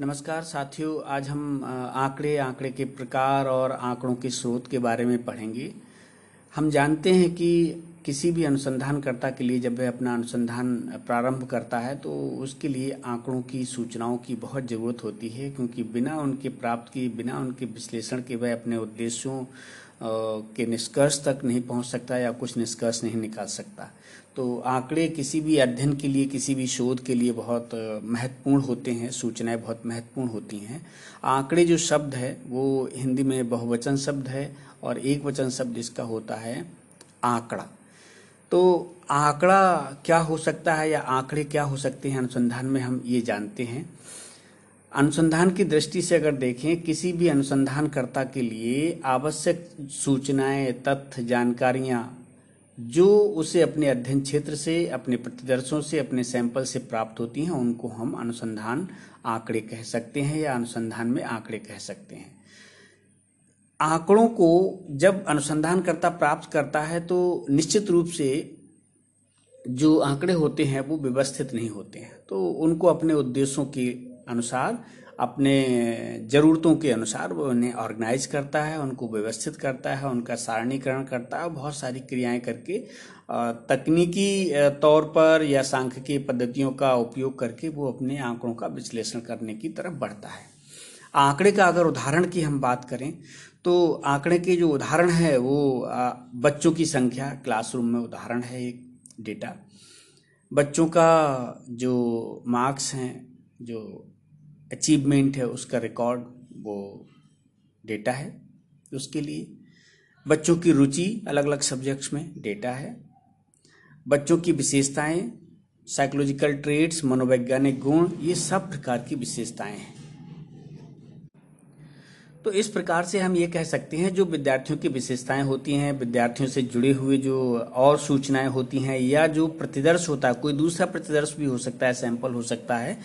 नमस्कार साथियों, आज हम आंकड़े आंकड़े के प्रकार और आंकड़ों के स्रोत के बारे में पढ़ेंगे। हम जानते हैं कि किसी भी अनुसंधानकर्ता के लिए जब वह अपना अनुसंधान प्रारंभ करता है तो उसके लिए आंकड़ों की सूचनाओं की बहुत ज़रूरत होती है, क्योंकि बिना उनके प्राप्त किए, बिना उनके विश्लेषण के वह अपने उद्देश्यों के निष्कर्ष तक नहीं पहुँच सकता या कुछ निष्कर्ष नहीं निकाल सकता। तो आंकड़े किसी भी अध्ययन के लिए, किसी भी शोध के लिए बहुत महत्वपूर्ण होते हैं, सूचनाएँ बहुत महत्वपूर्ण होती हैं। आंकड़े जो शब्द है, वो हिंदी में बहुवचन शब्द है और एक वचन शब्द इसका होता है आंकड़ा। तो आंकड़ा क्या हो सकता है या आंकड़े क्या हो सकते हैं, अनुसंधान में हम ये जानते हैं। अनुसंधान की दृष्टि से अगर देखें, किसी भी अनुसंधानकर्ता के लिए आवश्यक सूचनाएँ, तथ्य, जानकारियाँ, जो उसे अपने अध्ययन क्षेत्र से, अपने प्रतिदर्शों से, अपने सैंपल से प्राप्त होती हैं, उनको हम अनुसंधान आंकड़े कह सकते हैं या अनुसंधान में आंकड़े कह सकते हैं। आंकड़ों को जब अनुसंधानकर्ता प्राप्त करता है तो निश्चित रूप से जो आंकड़े होते हैं, वो व्यवस्थित नहीं होते हैं। तो उनको अपने उद्देश्यों के अनुसार, अपने ज़रूरतों के अनुसार वो उन्हें ऑर्गेनाइज करता है, उनको व्यवस्थित करता है, उनका सारणीकरण करता है बहुत सारी क्रियाएँ करके तकनीकी तौर पर या सांख्यिकी पद्धतियों का उपयोग करके वो अपने आंकड़ों का विश्लेषण करने की तरफ़ बढ़ता है। आंकड़े का अगर उदाहरण की हम बात करें तो आंकड़े के जो उदाहरण है वो बच्चों की संख्या क्लासरूम में उदाहरण है एक डेटा बच्चों का जो मार्क्स हैं, जो अचीवमेंट है, उसका रिकॉर्ड वो डेटा है, उसके लिए। बच्चों की रुचि अलग अलग सब्जेक्ट्स में डेटा है। बच्चों की विशेषताएँ साइकोलॉजिकल ट्रेड्स मनोवैज्ञानिक गुण, ये सब प्रकार की विशेषताएँ हैं। तो इस प्रकार से हम ये कह सकते हैं, जो विद्यार्थियों की विशेषताएँ होती हैं, विद्यार्थियों से जुड़े हुए जो और सूचनाएँ होती हैं, या जो प्रतिदर्श होता है, कोई दूसरा प्रतिदर्श भी हो सकता है सैंपल हो सकता है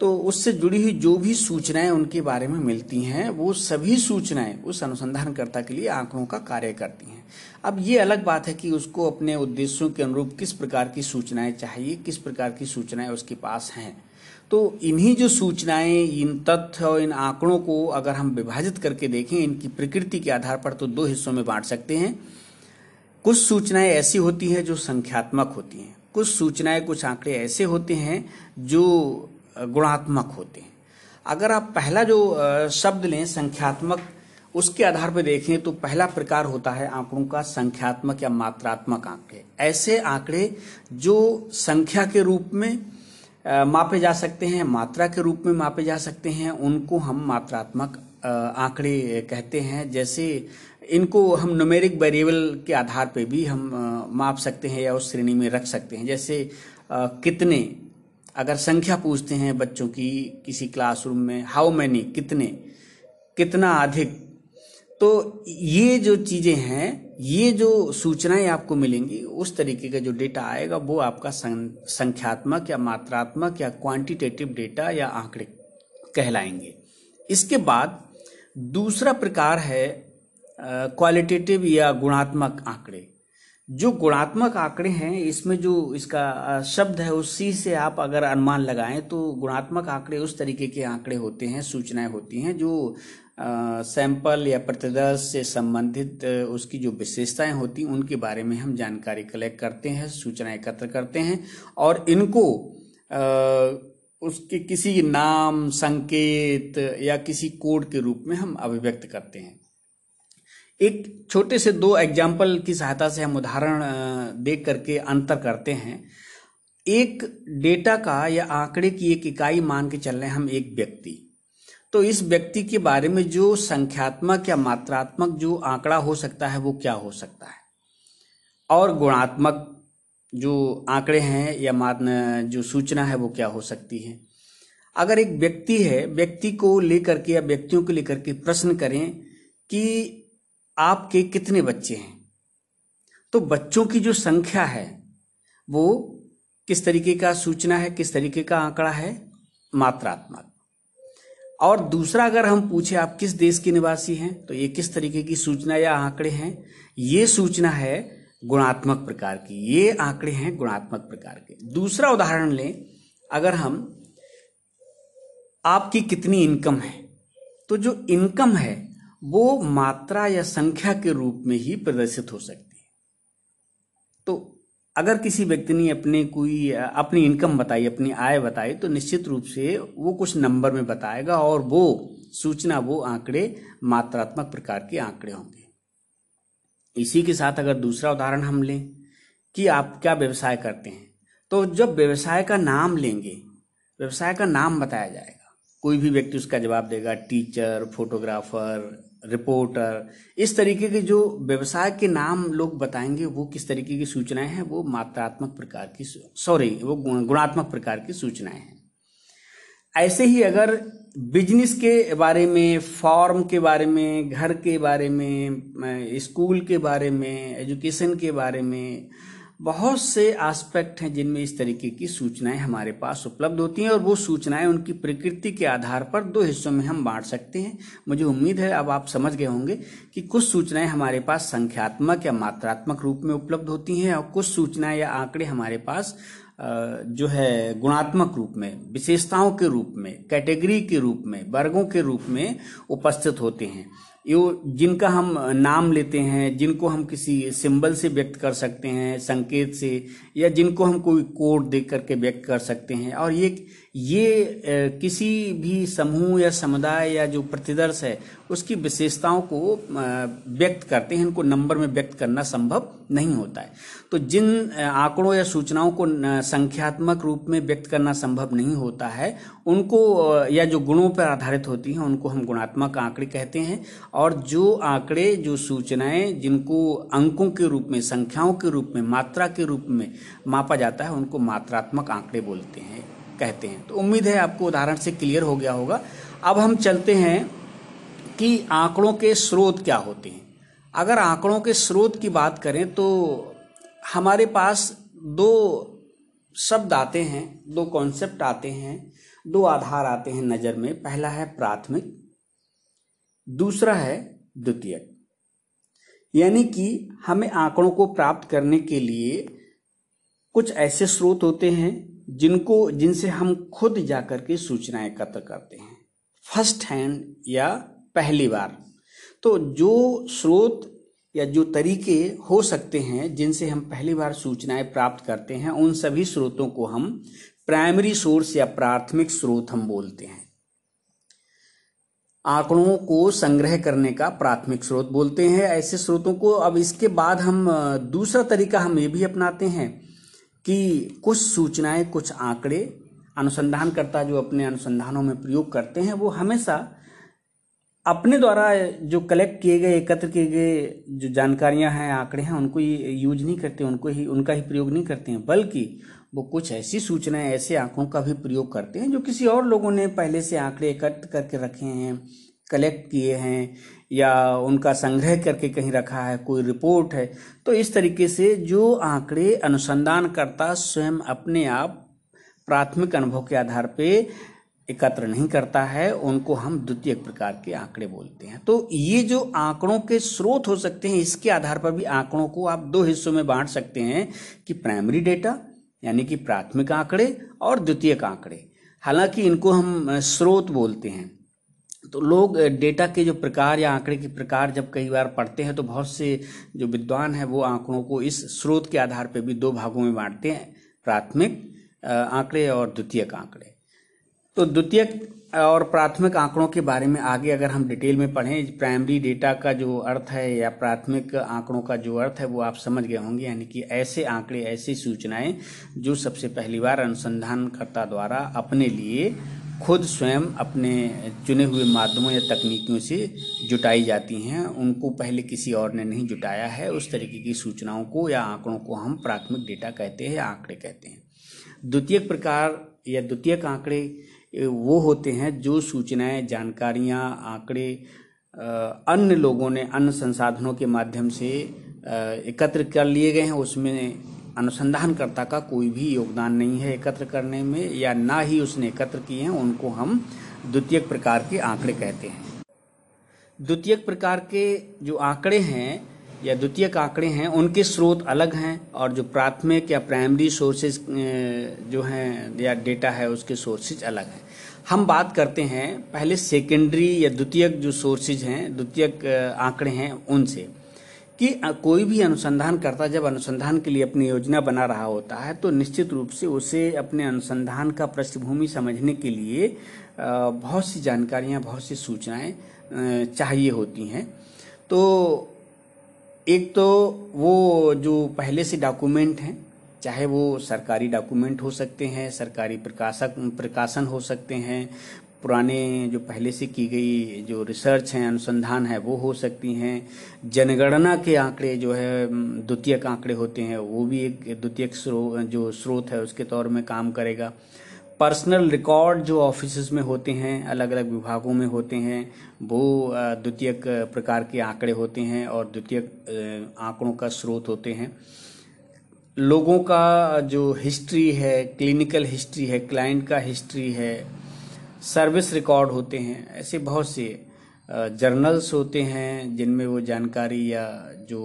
तो उससे जुड़ी हुई जो भी सूचनाएँ उनके बारे में मिलती हैं, वो सभी सूचनाएँ उस अनुसंधानकर्ता के लिए आंकड़ों का कार्य करती हैं। अब ये अलग बात है कि उसको अपने उद्देश्यों के अनुरूप किस प्रकार की सूचनाएँ चाहिए, किस प्रकार की सूचनाएँ उसके पास हैं। तो इन्हीं जो सूचनाएँ, इन तथ्य और इन आंकड़ों को अगर हम विभाजित करके देखें, इनकी प्रकृति के आधार पर तो दो हिस्सों में बांट सकते हैं। कुछ सूचनाएँ ऐसी होती हैं जो संख्यात्मक होती हैं। कुछ सूचनाएँ, कुछ आंकड़े ऐसे होते हैं जो गुणात्मक होते हैं। अगर आप पहला जो शब्द लें, संख्यात्मक, उसके आधार पर देखें तो पहला प्रकार होता है आंकड़ों का संख्यात्मक या मात्रात्मक आंकड़े। ऐसे आंकड़े जो संख्या के रूप में मापे जा सकते हैं, मात्रा के रूप में मापे जा सकते हैं, उनको हम मात्रात्मक आंकड़े कहते हैं। जैसे इनको हम न्यूमेरिक वेरिएबल के आधार पर भी हम माप सकते हैं या उस श्रेणी में रख सकते हैं। जैसे कितने अगर संख्या पूछते हैं बच्चों की किसी क्लासरूम में हाउ मैनी कितने, कितना अधिक तो ये जो चीज़ें हैं, ये जो सूचनाएँ आपको मिलेंगी, उस तरीके का जो डेटा आएगा, वो आपका संख्यात्मक या मात्रात्मक या क्वांटिटेटिव डेटा या आंकड़े कहलाएँगे। इसके बाद दूसरा प्रकार है क्वालिटेटिव या गुणात्मक आंकड़े। जो गुणात्मक आंकड़े हैं इसमें जो इसका शब्द है उसी से आप अगर अनुमान लगाएँ तो गुणात्मक आंकड़े उस तरीके के आंकड़े होते हैं सूचनाएँ होती हैं जो सैंपल या प्रतिदर्श से संबंधित उसकी जो विशेषताएँ होती हैं उनके बारे में हम जानकारी कलेक्ट करते हैं सूचना एकत्र करते हैं और इनको आ, उसके किसी नाम संकेत या किसी कोड के रूप में हम अभिव्यक्त करते हैं। एक छोटे से दो एग्ज़ाम्पल की सहायता से हम उदाहरण देख करके अंतर करते हैं। एक डेटा का या आंकड़े की एक इकाई मान के चल रहे हम एक व्यक्ति। तो इस व्यक्ति के बारे में जो संख्यात्मक या मात्रात्मक जो आंकड़ा हो सकता है वो क्या हो सकता है? और गुणात्मक जो आंकड़े हैं या जो सूचना है वो क्या हो सकती है? अगर एक व्यक्ति है, व्यक्ति को लेकर के या व्यक्तियों को लेकर के प्रश्न करें कि आपके कितने बच्चे हैं? तो बच्चों की जो संख्या है, वो किस तरीके का सूचना है, किस तरीके का आंकड़ा है? मात्रात्मक। और दूसरा, अगर हम पूछे आप किस देश के निवासी हैं तो ये किस तरीके की सूचना या आंकड़े हैं? ये सूचना है गुणात्मक प्रकार की। ये आंकड़े हैं गुणात्मक प्रकार के। दूसरा उदाहरण लें, अगर हम आपकी कितनी इनकम है तो जो इनकम है वो मात्रा या संख्या के रूप में ही प्रदर्शित हो सकती है। तो अगर किसी व्यक्ति ने अपने कोई, अपनी इनकम बताई, अपनी आय बताई तो निश्चित रूप से वो कुछ नंबर में बताएगा और वो सूचना, वो आंकड़े मात्रात्मक प्रकार के आंकड़े होंगे। इसी के साथ अगर दूसरा उदाहरण हम लें कि आप क्या व्यवसाय करते हैं तो जब व्यवसाय का नाम लेंगे, व्यवसाय का नाम बताया जाएगा कोई भी व्यक्ति उसका जवाब देगा, टीचर, फोटोग्राफर, रिपोर्टर, इस तरीके के जो व्यवसाय के नाम लोग बताएँगे, वो किस तरीके की सूचनाएँ हैं, वो मात्रात्मक प्रकार की सॉरी वो गुणात्मक प्रकार की सूचनाएँ हैं। ऐसे ही अगर बिज़नेस के बारे में फॉर्म के बारे में, घर के बारे में स्कूल के बारे में एजुकेशन के बारे में बहुत से एस्पेक्ट हैं जिनमें इस तरीके की सूचनाएँ हमारे पास उपलब्ध होती हैं और वो सूचनाएँ उनकी प्रकृति के आधार पर दो हिस्सों में हम बांट सकते हैं। मुझे उम्मीद है अब आप समझ गए होंगे कि कुछ सूचनाएँ हमारे पास संख्यात्मक या मात्रात्मक रूप में उपलब्ध होती हैं और कुछ सूचनाएँ या आंकड़े हमारे पास जो है गुणात्मक रूप में, विशेषताओं के रूप में, कैटेगरी के रूप में, वर्गों के रूप में उपस्थित होते हैं। यो जिनका हम नाम लेते हैं, जिनको हम किसी सिंबल से व्यक्त कर सकते हैं, संकेत से, या जिनको हम कोई कोड दे करके व्यक्त कर सकते हैं, और ये ये किसी भी समूह या समुदाय या जो प्रतिदर्श है, उसकी विशेषताओं को व्यक्त करते हैं, इनको नंबर में व्यक्त करना संभव नहीं होता है। तो जिन आंकड़ों या सूचनाओं को संख्यात्मक रूप में व्यक्त करना संभव नहीं होता है, उनको या जो गुणों पर आधारित होती हैं, उनको हम गुणात्मक आंकड़े कहते हैं और जो आंकड़े, जो सूचनाएँ जिनको अंकों के रूप में, संख्याओं के रूप में, मात्रा के रूप में मापा जाता है, उनको मात्रात्मक आंकड़े बोलते हैं, कहते हैं। तो उम्मीद है आपको उदाहरण से क्लियर हो गया होगा। अब हम चलते हैं कि आंकड़ों के स्रोत क्या होते हैं। अगर आंकड़ों के स्रोत की बात करें तो हमारे पास दो शब्द आते हैं, दो कॉन्सेप्ट आते हैं, दो आधार आते हैं नज़र में। पहला है प्राथमिक दूसरा है द्वितीयक यानी कि हमें आंकड़ों को प्राप्त करने के लिए कुछ ऐसे स्रोत होते हैं जिनको, जिनसे हम खुद जाकर के सूचनाएँ एकत्र करते हैं। फ़र्स्ट हैंड या पहली बार। तो जो स्रोत या जो तरीके हो सकते हैं जिनसे हम पहली बार सूचनाएँ प्राप्त करते हैं, उन सभी स्रोतों को हम प्राइमरी सोर्स या प्राथमिक स्रोत हम बोलते हैं। आंकड़ों को संग्रह करने का प्राथमिक स्रोत बोलते हैं। ऐसे स्रोतों को अब इसके बाद हम दूसरा तरीका हम ये भी अपनाते हैं कि कुछ सूचनाएँ, कुछ आंकड़े अनुसंधानकर्ता जो अपने अनुसंधानों में प्रयोग करते हैं, वो हमेशा अपने द्वारा जो कलेक्ट किए गए, एकत्र किए गए जो जानकारियाँ हैं, आंकड़े हैं, उनको यूज़ नहीं करते, उनको ही, उनका ही प्रयोग नहीं करते हैं। बल्कि वो कुछ ऐसी सूचनाएँ, ऐसे आंकड़ों का भी प्रयोग करते हैं जो किसी और लोगों ने पहले से आंकड़े एकत्र करके रखे हैं कलेक्ट किए हैं, या उनका संग्रह करके कहीं रखा है, कोई रिपोर्ट है। तो इस तरीके से जो आंकड़े अनुसंधान करता स्वयं अपने आप प्राथमिक अनुभव के आधार पे एकत्र नहीं करता है, उनको हम द्वितीय प्रकार के आंकड़े बोलते हैं। तो ये जो आंकड़ों के स्रोत हो सकते हैं, इसके आधार पर भी आंकड़ों को आप दो हिस्सों में बांट सकते हैं कि प्राइमरी डेटा यानी कि प्राथमिक आंकड़े और द्वितीयक आंकड़े। हालाँकि इनको हम स्रोत बोलते हैं। तो लोग डेटा के जो प्रकार या आंकड़े के प्रकार जब कई बार पढ़ते हैं तो बहुत से जो विद्वान हैं वो आंकड़ों को इस स्रोत के आधार पर भी दो भागों में बांटते हैं। प्राथमिक आंकड़े और द्वितीयक आंकड़े। तो द्वितीयक और प्राथमिक आंकड़ों के बारे में आगे अगर हम डिटेल में पढ़ें, प्राइमरी डेटा का जो अर्थ है या प्राथमिक आंकड़ों का जो अर्थ है, वो आप समझ गए होंगे, यानी कि ऐसे आंकड़े, ऐसी सूचनाएँ जो सबसे पहली बार अनुसंधानकर्ता द्वारा अपने लिए खुद स्वयं अपने चुने हुए माध्यमों या तकनीकियों से जुटाई जाती हैं। उनको पहले किसी और ने नहीं जुटाया है। उस तरीके की सूचनाओं को या आंकड़ों को हम प्राथमिक डेटा कहते हैं या आंकड़े कहते हैं। द्वितीय प्रकार या द्वितीयक आंकड़े वो होते हैं जो सूचनाएँ, जानकारियाँ, आंकड़े अन्य लोगों ने, अन्य संसाधनों के माध्यम से एकत्र कर लिए गए हैं। उसमें अनुसंधानकर्ता का कोई भी योगदान नहीं है एकत्र करने में, या ना ही उसने एकत्र किए हैं, उनको हम द्वितीय प्रकार के आंकड़े कहते हैं। द्वितीय प्रकार के जो आंकड़े हैं या द्वितीयक आंकड़े हैं, उनके स्रोत अलग हैं और जो प्राथमिक या प्राइमरी सोर्सेज जो हैं, या डेटा है, उसके सोर्सेज अलग हैं। हम बात करते हैं पहले सेकेंडरी या द्वितीयक जो सोर्सेज हैं द्वितीयक आंकड़े हैं उनसे, कि कोई भी अनुसंधान करता जब अनुसंधान के लिए अपनी योजना बना रहा होता है तो निश्चित रूप से उसे अपने अनुसंधान का पृष्ठभूमि समझने के लिए बहुत सी जानकारियाँ, बहुत सी सूचनाएँ चाहिए होती हैं। तो एक तो वो जो पहले से डॉक्यूमेंट हैं चाहे वो सरकारी डॉक्यूमेंट हो सकते हैं सरकारी प्रकाशक प्रकाशन हो सकते हैं पुराने जो पहले से की गई जो रिसर्च हैं अनुसंधान है वो हो सकती हैं। जनगणना के आंकड़े जो है द्वितीयक आंकड़े होते हैं वो भी एक द्वितीयक स्रो, जो स्रोत है उसके तौर में काम करेगा। पर्सनल रिकॉर्ड जो ऑफ़िस में होते हैं अलग अलग विभागों में होते हैं, वो द्वितीयक प्रकार के आंकड़े होते हैं और द्वितीयक आंकड़ों का स्रोत होते हैं। लोगों का जो हिस्ट्री है क्लिनिकल हिस्ट्री है क्लाइंट का हिस्ट्री है सर्विस रिकॉर्ड होते हैं, ऐसे बहुत से जर्नल्स होते हैं जिनमें वो जानकारी या जो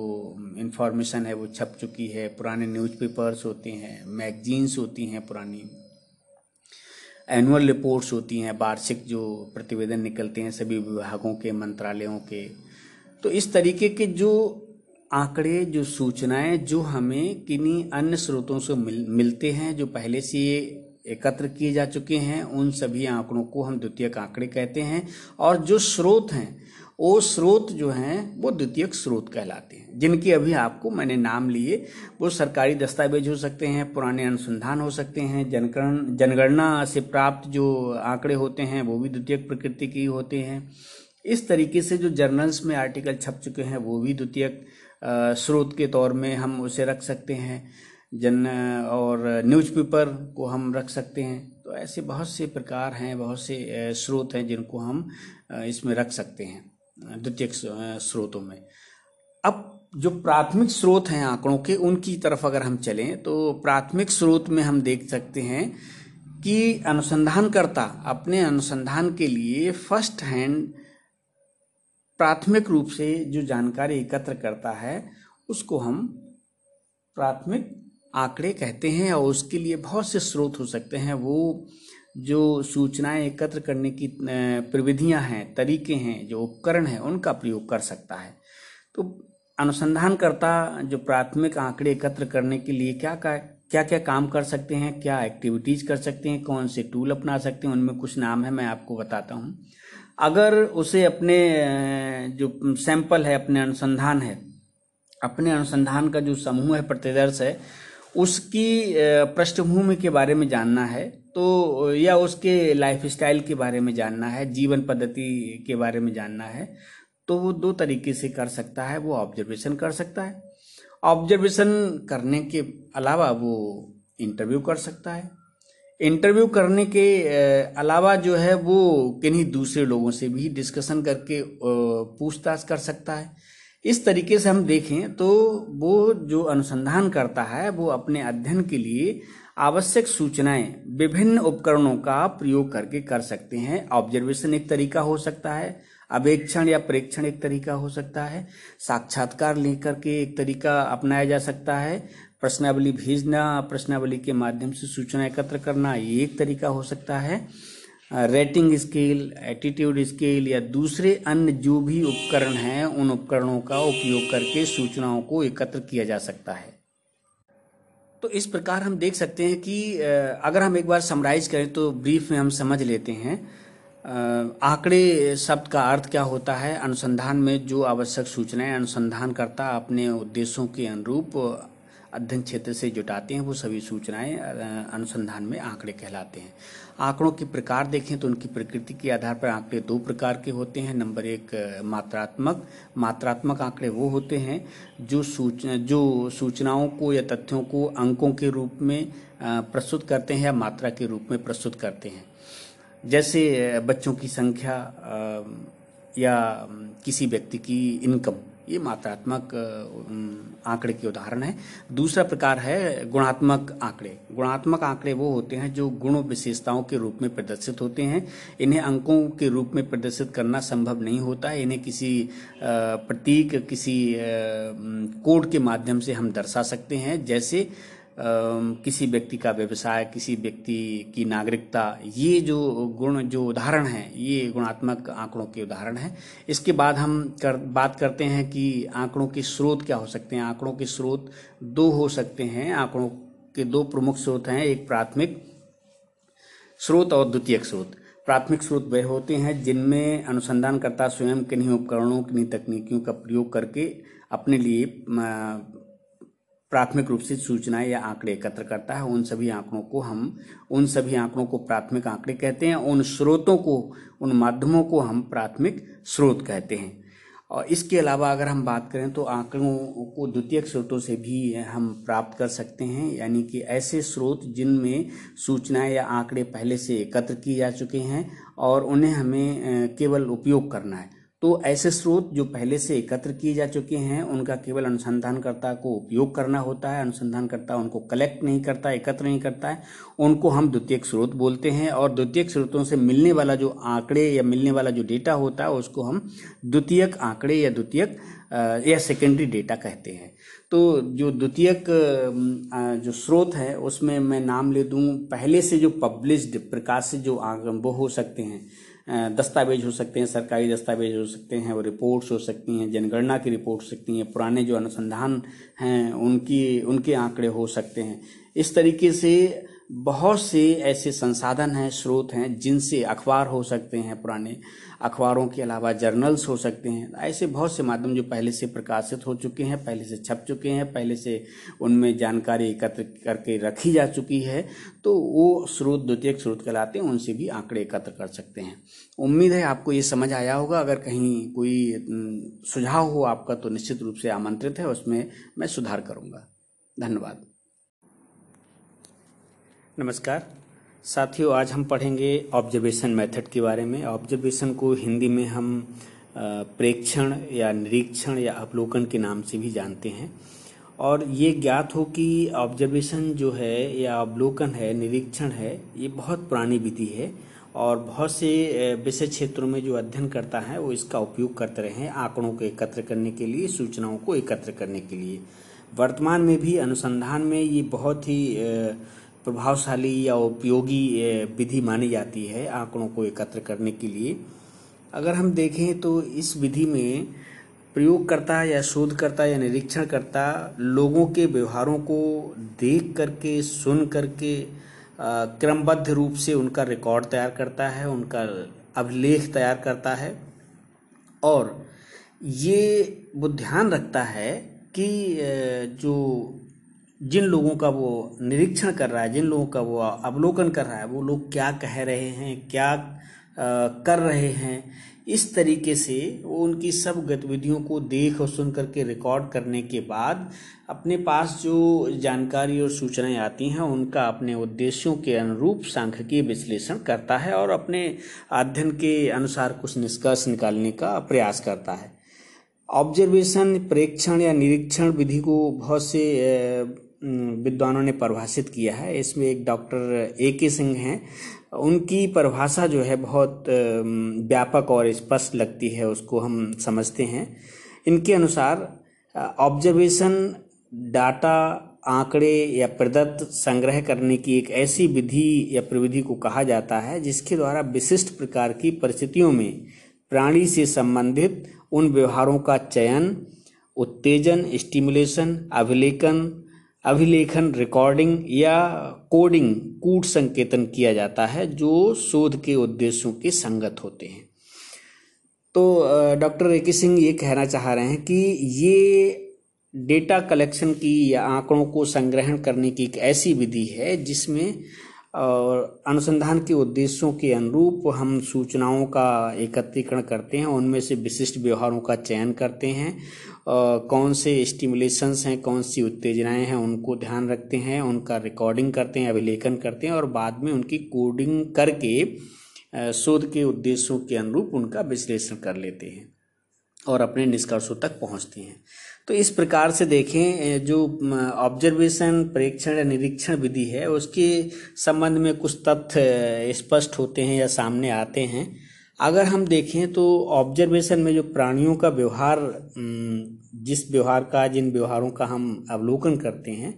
इंफॉर्मेशन है वो छप चुकी है। पुराने न्यूज़पेपर्स होते हैं मैगजीन्स होती हैं पुरानी। एनुअल रिपोर्ट्स होती हैं वार्षिक जो प्रतिवेदन निकलते हैं सभी विभागों के मंत्रालयों के। तो इस तरीके के जो आंकड़े जो सूचनाएँ जो हमें किन्हीं अन्य स्रोतों से मिल, मिलते हैं जो पहले से एकत्र किए जा चुके हैं उन सभी आंकड़ों को हम द्वितीयक आंकड़े कहते हैं। और जो स्रोत हैं वो स्रोत जो हैं, वो द्वितीयक स्रोत कहलाते हैं। जिनके अभी आपको मैंने नाम लिए, वो सरकारी दस्तावेज़ हो सकते हैं, पुराने अनुसंधान हो सकते हैं जनगण जनगणना से प्राप्त जो आंकड़े होते हैं, वो भी द्वितीयक प्रकृति के होते हैं। इस तरीके से जो जर्नल्स में आर्टिकल छप चुके हैं, वो भी द्वितीयक स्रोत के तौर में हम उसे रख सकते हैं। जन, और न्यूज़पेपर को हम रख सकते हैं। तो ऐसे बहुत से प्रकार हैं, बहुत से स्रोत हैं जिनको हम इसमें रख सकते हैं। द्वितीयक स्रोतों में। अब जो प्राथमिक स्रोत हैं आंकड़ों के, उनकी तरफ़ अगर हम चलें तो प्राथमिक स्रोत में हम देख सकते हैं कि अनुसंधानकर्ता अपने अनुसंधान के लिए फ़र्स्ट हैंड प्राथमिक रूप से जो जानकारी एकत्र करता है, उसको हम प्राथमिक आंकड़े कहते हैं और उसके लिए बहुत से स्रोत हो सकते हैं। वो जो सूचनाएँ एकत्र करने की प्रविधियाँ हैं, तरीके हैं, जो उपकरण हैं, उनका प्रयोग कर सकता है। तो अनुसंधानकर्ता जो प्राथमिक आंकड़े एकत्र करने के लिए क्या क्या क्या क्या काम कर सकते हैं, क्या एक्टिविटीज़ कर सकते हैं कौन से टूल अपना सकते हैं, उनमें कुछ नाम है, मैं आपको बताता हूँ। अगर उसे अपने जो सैंपल है, अपने अनुसंधान है, अपने अनुसंधान का जो समूह है, प्रतिदर्श है उसकी पृष्ठभूमि के बारे में जानना है तो या उसके लाइफ स्टाइल के बारे में जानना है, जीवन पद्धति के बारे में जानना है तो वो दो तरीके से कर सकता है, वो ऑब्जर्वेशन कर सकता है। ऑब्जर्वेशन करने के अलावा वो इंटरव्यू कर सकता है। इंटरव्यू करने के अलावा जो है वो किन्हीं दूसरे लोगों से भी डिस्कशन करके पूछताछ कर सकता है। इस तरीके से हम देखें तो वो जो अनुसंधान करता है, वो अपने अध्ययन के लिए आवश्यक सूचनाएँ, विभिन्न उपकरणों का प्रयोग करके कर सकते हैं। ऑब्जर्वेशन एक तरीका हो सकता है, अवेक्षण या प्रेक्षण एक तरीका हो सकता है, साक्षात्कार लेकर के एक तरीका अपनाया जा सकता है, प्रश्नावली भेजना, प्रश्नावली के माध्यम से सूचना एकत्र करना, ये एक तरीका हो सकता है। रेटिंग स्केल एटीट्यूड स्केल या दूसरे अन्य जो भी उपकरण हैं, उन उपकरणों का उपयोग करके सूचनाओं को एकत्र किया जा सकता है। तो इस प्रकार हम देख सकते हैं कि अगर हम एक बार समराइज करें तो ब्रीफ में हम समझ लेते हैं आंकड़े शब्द का अर्थ क्या होता है, अनुसंधान में जो आवश्यक सूचनाएँ अनुसंधानकर्ता अपने उद्देश्यों के अनुरूप अध्ययन क्षेत्र से जुटाते हैं, वो सभी सूचनाएँ अनुसंधान में आंकड़े कहलाते हैं। आंकड़ों के प्रकार देखें तो उनकी प्रकृति के आधार पर आंकड़े दो प्रकार के होते हैं। नंबर एक, मात्रात्मक। मात्रात्मक आंकड़े वो होते हैं जो सूचना जो सूचनाओं को या तथ्यों को अंकों के रूप में प्रस्तुत करते हैं या मात्रा के रूप में प्रस्तुत करते हैं। जैसे बच्चों की संख्या या किसी व्यक्ति की इनकम। ये मात्रात्मक आंकड़े के उदाहरण है। दूसरा प्रकार है गुणात्मक आंकड़े। गुणात्मक आंकड़े वो होते हैं जो गुण विशेषताओं के रूप में प्रदर्शित होते हैं। इन्हें अंकों के रूप में प्रदर्शित करना संभव नहीं होता। है इन्हें किसी प्रतीक, किसी कोड के माध्यम से हम दर्शा सकते हैं। जैसे किसी व्यक्ति का व्यवसाय, किसी व्यक्ति की नागरिकता, ये जो गुण, जो उदाहरण हैं, ये गुणात्मक आंकड़ों के उदाहरण हैं। इसके बाद हम कर, बात करते हैं कि आंकड़ों के स्रोत क्या हो सकते हैं। आंकड़ों के स्रोत दो हो सकते हैं। आंकड़ों के दो प्रमुख स्रोत हैं, एक प्राथमिक स्रोत और द्वितीयक स्रोत। प्राथमिक स्रोत वह होते हैं जिनमें अनुसंधानकर्ता स्वयं किन्हीं उपकरणों, किन्हीं तकनीकियों का प्रयोग करके अपने लिए प्राथमिक रूप से सूचनाएँ या आंकड़े एकत्र करता है। उन सभी आंकड़ों को हम, उन सभी आंकड़ों को प्राथमिक आंकड़े कहते हैं। उन स्रोतों को, उन माध्यमों को हम प्राथमिक स्रोत कहते हैं। और इसके अलावा अगर हम बात करें तो आंकड़ों को द्वितीयक स्रोतों से भी हम प्राप्त कर सकते हैं। यानी कि ऐसे स्रोत जिनमें सूचनाएँ या आंकड़े पहले से एकत्र किए जा चुके हैं और उन्हें हमें केवल उपयोग करना है। तो ऐसे स्रोत जो पहले से एकत्र किए जा चुके हैं, उनका केवल अनुसंधानकर्ता को उपयोग करना होता है, अनुसंधानकर्ता उनको कलेक्ट नहीं करता, एकत्र नहीं करता है, उनको हम द्वितीयक स्रोत बोलते हैं और द्वितीयक स्रोतों से मिलने वाला जो आंकड़े या मिलने वाला जो डेटा होता है, उसको हम द्वितीयक आंकड़े या द्वितीयक या सेकेंडरी डेटा कहते हैं। तो जो द्वितीयक जो स्रोत है, उसमें मैं नाम ले दूँ, पहले से जो पब्लिश्ड प्रकाशित जो वो हो सकते हैं। दस्तावेज़ हो सकते हैं, सरकारी दस्तावेज़ हो सकते हैं, वो रिपोर्ट्स हो सकती हैं, जनगणना की रिपोर्ट हो सकती हैं, पुराने जो अनुसंधान हैं, उनकी, उनके आंकड़े हो सकते हैं। इस तरीके से बहुत से ऐसे संसाधन हैं, स्रोत हैं, जिनसे अखबार हो सकते हैं पुराने, अखबारों के अलावा जर्नल्स हो सकते हैं। ऐसे बहुत से माध्यम जो पहले से प्रकाशित हो चुके हैं, पहले से छप चुके हैं, पहले से उनमें जानकारी एकत्र करके रखी जा चुकी है तो वो स्रोत द्वितीय स्रोत कहलाते हैं, उनसे भी आंकड़े एकत्र कर सकते हैं। उम्मीद है आपको ये समझ आया होगा। अगर कहीं कोई सुझाव हो आपका तो निश्चित रूप से आमंत्रित है, उसमें मैं सुधार करूँगा। धन्यवाद। नमस्कार। साथियों, आज हम पढ़ेंगे ऑब्जर्वेशन मेथड के बारे में। ऑब्जर्वेशन को हिंदी में हम प्रेक्षण या निरीक्षण या अवलोकन के नाम से भी जानते हैं। और ये ज्ञात हो कि ऑब्जर्वेशन जो है या अवलोकन है, निरीक्षण है, ये बहुत पुरानी विधि है और बहुत से विषय क्षेत्रों में जो अध्ययन करता है, वो इसका उपयोग करते रहे हैं आंकड़ों को एकत्र करने के लिए, सूचनाओं को एकत्र करने के लिए। वर्तमान में भी अनुसंधान में ये बहुत ही प्रभावशाली या उपयोगी विधि मानी जाती है आंकड़ों को एकत्र करने के लिए। अगर हम देखें तो इस विधि में प्रयोगकर्ता या शोधकर्ता या निरीक्षण करता लोगों के व्यवहारों को देख करके, सुन करके क्रमबद्ध रूप से उनका रिकॉर्ड तैयार करता है, उनका अभिलेख तैयार करता है। और ये वो ध्यान रखता है कि जो जिन लोगों का वो निरीक्षण कर रहा है, जिन लोगों का वो अवलोकन कर रहा है, वो लोग क्या कह रहे हैं, क्या कर रहे हैं, इस तरीके से वो उनकी सब गतिविधियों को देख और सुन करके रिकॉर्ड करने के बाद अपने पास जो जानकारी और सूचनाएँ आती हैं, उनका अपने उद्देश्यों के अनुरूप सांख्यिकीय विश्लेषण करता है और अपने अध्ययन के अनुसार कुछ निष्कर्ष निकालने का प्रयास करता है। ऑब्जर्वेशन, प्रेक्षण या निरीक्षण विधि को बहुत से विद्वानों ने परिभाषित किया है। इसमें एक डॉक्टर ए के सिंह हैं। उनकी परिभाषा जो है बहुत व्यापक और स्पष्ट लगती है, उसको हम समझते हैं। इनके अनुसार ऑब्जर्वेशन डाटा आंकड़े या प्रदत्त संग्रह करने की एक ऐसी विधि या प्रविधि को कहा जाता है, जिसके द्वारा विशिष्ट प्रकार की परिस्थितियों में प्राणी से संबंधित उन व्यवहारों का चयन, उत्तेजन स्टिमुलेशन अभिलेखन अभिलेखन रिकॉर्डिंग या कोडिंग कूट संकेतन किया जाता है जो शोध के उद्देश्यों के संगत होते हैं। तो डॉक्टर ए सिंह ये कहना चाह रहे हैं कि ये डेटा कलेक्शन की या आंकड़ों को संग्रहण करने की एक ऐसी विधि है जिसमें और अनुसंधान के उद्देश्यों के अनुरूप हम सूचनाओं का एकत्रीकरण करते हैं, उनमें से विशिष्ट व्यवहारों का चयन करते हैं कौन से स्टिमुलेशंस हैं, कौन सी उत्तेजनाएँ हैं, उनको ध्यान रखते हैं, उनका रिकॉर्डिंग करते हैं, अभिलेखन करते हैं और बाद में उनकी कोडिंग करके शोध के उद्देश्यों के अनुरूप उनका विश्लेषण कर लेते हैं और अपने निष्कर्षों तक पहुँचती हैं। तो इस प्रकार से देखें जो ऑब्जर्वेशन परीक्षण या निरीक्षण विधि है, उसके संबंध में कुछ तथ्य स्पष्ट होते हैं या सामने आते हैं। अगर हम देखें तो ऑब्जर्वेशन में जो प्राणियों का व्यवहार जिस व्यवहार का, जिन व्यवहारों का हम अवलोकन करते हैं,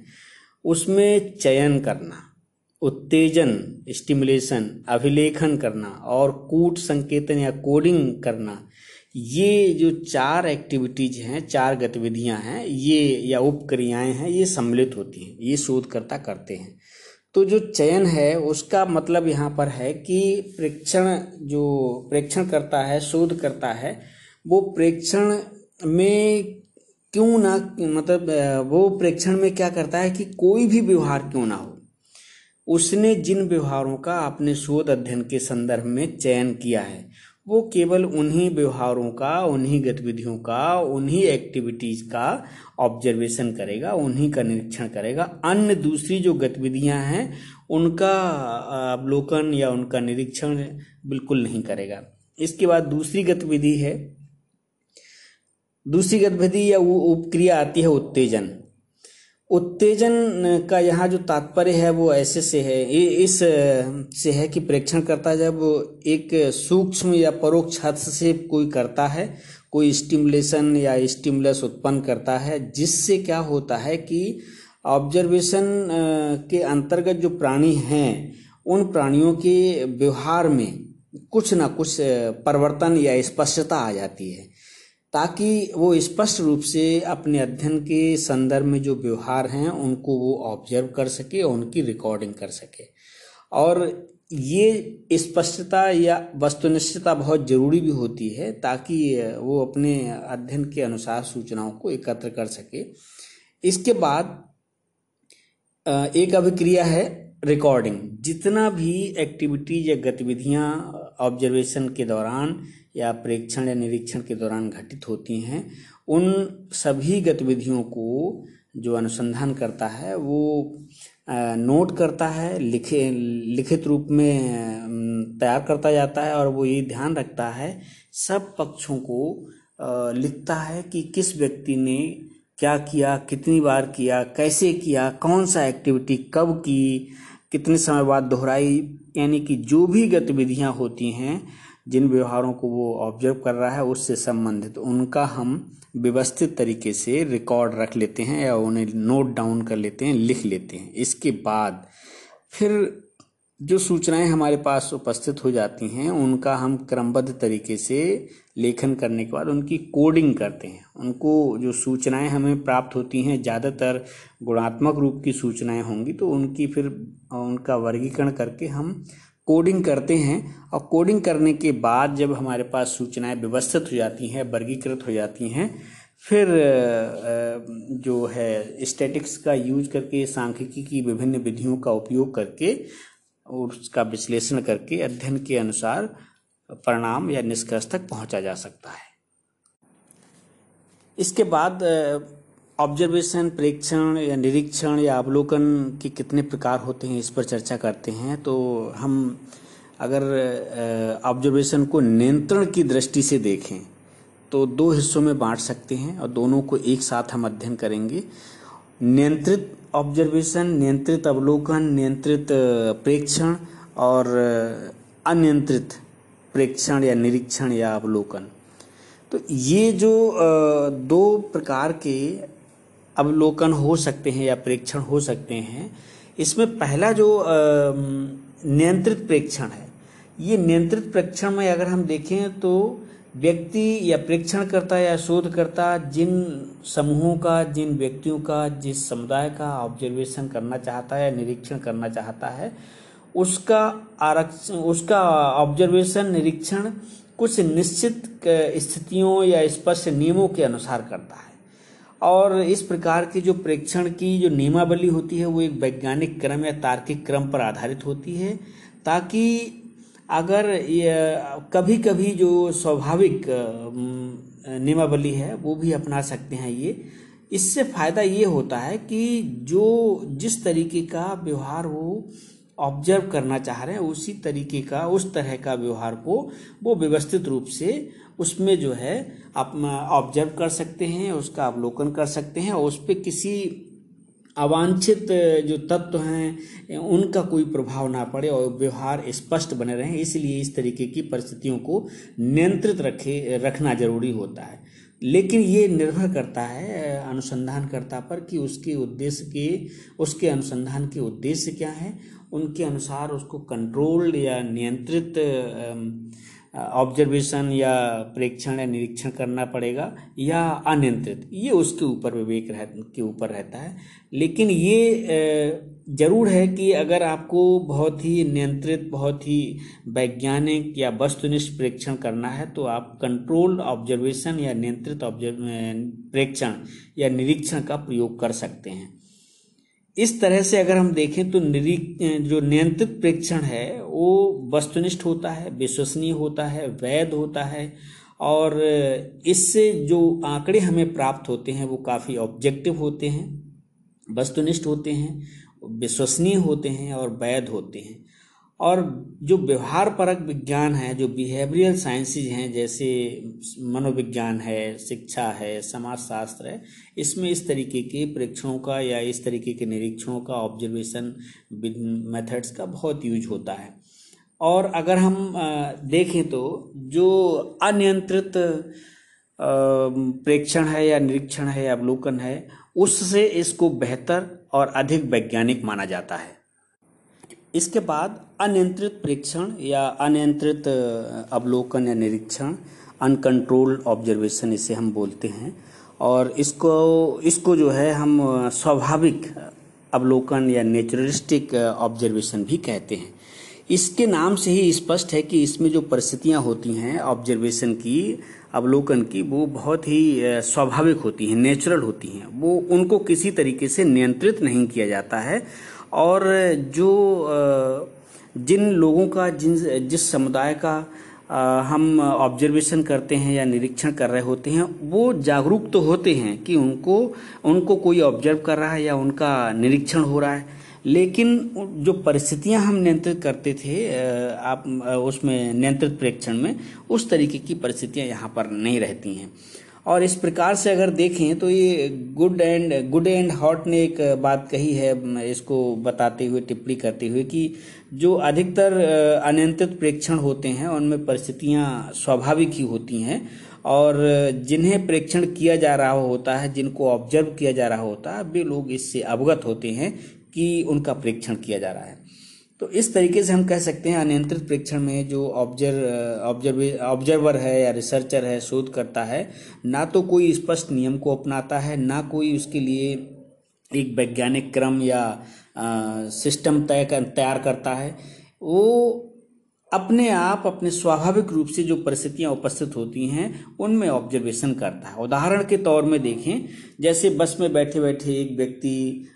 उसमें चयन करना, उत्तेजन स्टिमुलेशन अभिलेखन करना और कूट संकेतन या कोडिंग करना, ये जो चार एक्टिविटीज़ हैं, चार गतिविधियाँ हैं, ये या उपक्रियाएँ हैं, ये सम्मिलित होती हैं, ये शोधकर्ता करते हैं। तो जो चयन है, उसका मतलब यहाँ पर है कि प्रेक्षण जो प्रेक्षण करता है, शोध करता है, वो प्रेक्षण में क्यों ना मतलब वो प्रेक्षण में क्या करता है कि कोई भी व्यवहार क्यों ना हो। उसने जिन व्यवहारों का अपने शोध अध्ययन के संदर्भ में चयन किया है वो केवल उन्हीं व्यवहारों का, उन्हीं गतिविधियों का, उन्हीं एक्टिविटीज़ का ऑब्जर्वेशन करेगा, उन्हीं का निरीक्षण करेगा। अन्य दूसरी जो गतिविधियाँ हैं, उनका अवलोकन या उनका निरीक्षण बिल्कुल नहीं करेगा। इसके बाद दूसरी गतिविधि है। दूसरी गतिविधि या वो उपक्रिया आती है उत्तेजन। उत्तेजन का यहाँ जो तात्पर्य है, वो ऐसे से है। ये इस से है कि प्रेक्षण करता जब एक सूक्ष्म या परोक्ष हद से कोई करता है, कोई स्टिमुलेशन या स्टिमुलस उत्पन्न करता है, जिससे क्या होता है कि ऑब्जर्वेशन के अंतर्गत जो प्राणी हैं, उन प्राणियों के व्यवहार में कुछ ना कुछ परिवर्तन या स्पष्टता आ जाती है। ताकि वो स्पष्ट रूप से अपने अध्ययन के संदर्भ में जो व्यवहार हैं, उनको वो ऑब्ज़र्व कर सके और उनकी रिकॉर्डिंग कर सके। और ये स्पष्टता या वस्तुनिष्ठता बहुत ज़रूरी भी होती है, ताकि वो अपने अध्ययन के अनुसार सूचनाओं को एकत्र कर सके। इसके बाद एक अभिक्रिया है रिकॉर्डिंग जितना भी एक्टिविटीज़ या गतिविधियाँ ऑब्जर्वेशन के दौरान या प्रेक्षण या निरीक्षण के दौरान घटित होती हैं, उन सभी गतिविधियों को जो अनुसंधान करता है, वो नोट करता है, लिखे, लिखित रूप में तैयार करता जाता है और वो ये ध्यान रखता है, सब पक्षों को लिखता है कि किस व्यक्ति ने क्या किया, कितनी बार किया, कैसे किया, कौन सा एक्टिविटी कब की, कितने समय बाद दोहराई, यानी कि जो भी गतिविधियाँ होती हैं जिन व्यवहारों को वो ऑब्ज़र्व कर रहा है, उससे संबंधित, उनका हम व्यवस्थित तरीके से रिकॉर्ड रख लेते हैं या उन्हें नोट डाउन कर लेते हैं, लिख लेते हैं। इसके बाद फिर जो सूचनाएँ हमारे पास उपस्थित हो जाती हैं, उनका हम क्रमबद्ध तरीके से लेखन करने के बाद उनकी कोडिंग करते हैं। उनको जो सूचनाएँ हमें प्राप्त होती हैं, ज़्यादातर गुणात्मक रूप की सूचनाएँ होंगी तो उनकी फिर, उनका वर्गीकरण करके हम कोडिंग करते हैं और कोडिंग करने के बाद जब हमारे पास सूचनाएँ व्यवस्थित हो जाती हैं, वर्गीकृत हो जाती हैं, फिर जो है स्टैटिक्स का यूज़ करके, सांख्यिकी की विभिन्न विधियों का उपयोग करके और उसका विश्लेषण करके, अध्ययन के अनुसार परिणाम या निष्कर्ष तक पहुँचा जा सकता है। इसके बाद ऑब्जर्वेशन प्रेक्षण या निरीक्षण या अवलोकन के कितने प्रकार होते हैं, इस पर चर्चा करते हैं। तो हम अगर ऑब्जर्वेशन को नियंत्रण की दृष्टि से देखें तो दो हिस्सों में बांट सकते हैं और दोनों को एक साथ हम अध्ययन करेंगे। नियंत्रित ऑब्जर्वेशन नियंत्रित अवलोकन, नियंत्रित प्रेक्षण और अनियंत्रित प्रेक्षण या निरीक्षण या अवलोकन। तो ये जो दो प्रकार के अवलोकन हो सकते हैं या प्रेक्षण हो सकते हैं, इसमें पहला जो नियंत्रित प्रेक्षण है, ये नियंत्रित प्रेक्षण में अगर हम देखें तो व्यक्ति या प्रेक्षण करता या शोध करता जिन समूहों का, जिन व्यक्तियों का, जिस समुदाय का ऑब्जर्वेशन करना चाहता है या निरीक्षण करना चाहता है, उसका आरक्षण उसका ऑब्जर्वेशन निरीक्षण कुछ निश्चित स्थितियों या स्पष्ट नियमों के अनुसार करता है। और इस प्रकार की जो प्रेक्षण की जो नियमावली होती है, वो एक वैज्ञानिक क्रम या तार्किक क्रम पर आधारित होती है, ताकि अगर कभी कभी जो स्वाभाविक नियमावली है, वो भी अपना सकते हैं ये। इससे फ़ायदा ये होता है कि जो जिस तरीके का व्यवहार वो ऑब्ज़र्व करना चाह रहे हैं, उसी तरीके का, उस तरह का व्यवहार को वो व्यवस्थित रूप से उसमें जो है आप ऑब्ज़र्व कर सकते हैं, उसका अवलोकन कर सकते हैं, और उस पर किसी अवांछित जो तत्व हैं उनका कोई प्रभाव ना पड़े और व्यवहार स्पष्ट बने रहें। इसलिए इस तरीके की परिस्थितियों को नियंत्रित रखे, रखना ज़रूरी होता है। लेकिन ये निर्भर करता है अनुसंधानकर्ता पर कि उसके उद्देश्य के, उसके अनुसंधान के उद्देश्य क्या है। उनके अनुसार उसको कंट्रोल या नियंत्रित ऑब्जर्वेशन या प्रेक्षण या निरीक्षण करना पड़ेगा या अनियंत्रित। ये उसके ऊपर विवेक रह, के ऊपर रहता है। लेकिन ये ज़रूर है कि अगर आपको बहुत ही नियंत्रित, बहुत ही वैज्ञानिक या वस्तुनिष्ठ प्रेक्षण करना है तो आप कंट्रोल ऑब्जर्वेशन या नियंत्रित ऑब्ज़र्व प्रेक्षण या निरीक्षण का प्रयोग कर सकते हैं। इस तरह से अगर हम देखें तो जो नियंत्रित प्रेक्षण है, वो वस्तुनिष्ठ होता है, विश्वसनीय होता है, वैध होता है, और इससे जो आंकड़े हमें प्राप्त होते हैं, वो काफ़ी ऑब्जेक्टिव होते हैं, वस्तुनिष्ठ होते हैं, विश्वसनीय होते हैं और वैध होते हैं। और जो व्यवहार परक विज्ञान है, जो बिहेवियरल साइंसेज हैं, जैसे मनोविज्ञान है, शिक्षा है, समाजशास्त्र है, इसमें इस तरीके के परीक्षणों का या इस तरीके के निरीक्षणों का ऑब्जर्वेशन मेथड्स का बहुत यूज़ होता है। और अगर हम देखें तो जो अनियंत्रित प्रेक्षण है या निरीक्षण है या अवलोकन है, उससे इसको बेहतर और अधिक वैज्ञानिक माना जाता है। इसके बाद अनियंत्रित परीक्षण या अनियंत्रित अवलोकन या निरीक्षण अनकंट्रोल्ड ऑब्जर्वेशन इसे हम बोलते हैं। और इसको इसको जो है हम स्वाभाविक अवलोकन या नेचुरलिस्टिक ऑब्जर्वेशन भी कहते हैं। इसके नाम से ही स्पष्ट है कि इसमें जो परिस्थितियाँ होती हैं ऑब्जर्वेशन की, अवलोकन की, वो बहुत ही स्वाभाविक होती हैं नेचुरल होती हैं। वो उनको किसी तरीके से नियंत्रित नहीं किया जाता है। और जो जिन लोगों का, जिन, जिस समुदाय का हम ऑब्जर्वेशन करते हैं या निरीक्षण कर रहे होते हैं, वो जागरूक तो होते हैं कि उनको उनको कोई ऑब्ज़र्व कर रहा है या उनका निरीक्षण हो रहा है। लेकिन जो परिस्थितियाँ हम नियंत्रित करते थे आप उसमें नियंत्रित प्रेक्षण में, उस तरीके की परिस्थितियाँ यहाँ पर नहीं रहती हैं। और इस प्रकार से अगर देखें तो ये Goode and Goode and Hatt ने एक बात कही है, इसको बताते हुए, टिप्पणी करते हुए कि जो अधिकतर अनियंत्रित प्रेक्षण होते हैं, उनमें परिस्थितियाँ स्वाभाविक ही होती हैं और जिन्हें प्रेक्षण किया जा रहा होता है, जिनको ऑब्ज़र्व किया जा रहा होता है, वे लोग इससे अवगत होते हैं कि उनका प्रेक्षण किया जा रहा है। तो इस तरीके से हम कह सकते हैं अनियंत्रित परीक्षण में जो ऑब्ज़र्व ऑब्ज़र्व, ऑब्जर्वर है या रिसर्चर है शोध करता है, ना तो कोई स्पष्ट नियम को अपनाता है, ना कोई उसके लिए एक वैज्ञानिक क्रम या सिस्टम तय कर, तैयार करता है। वो अपने आप अपने स्वाभाविक रूप से जो परिस्थितियाँ उपस्थित होती हैं, उनमें ऑब्जर्वेशन करता है। उदाहरण के तौर में देखें, जैसे बस में बैठे बैठे एक व्यक्ति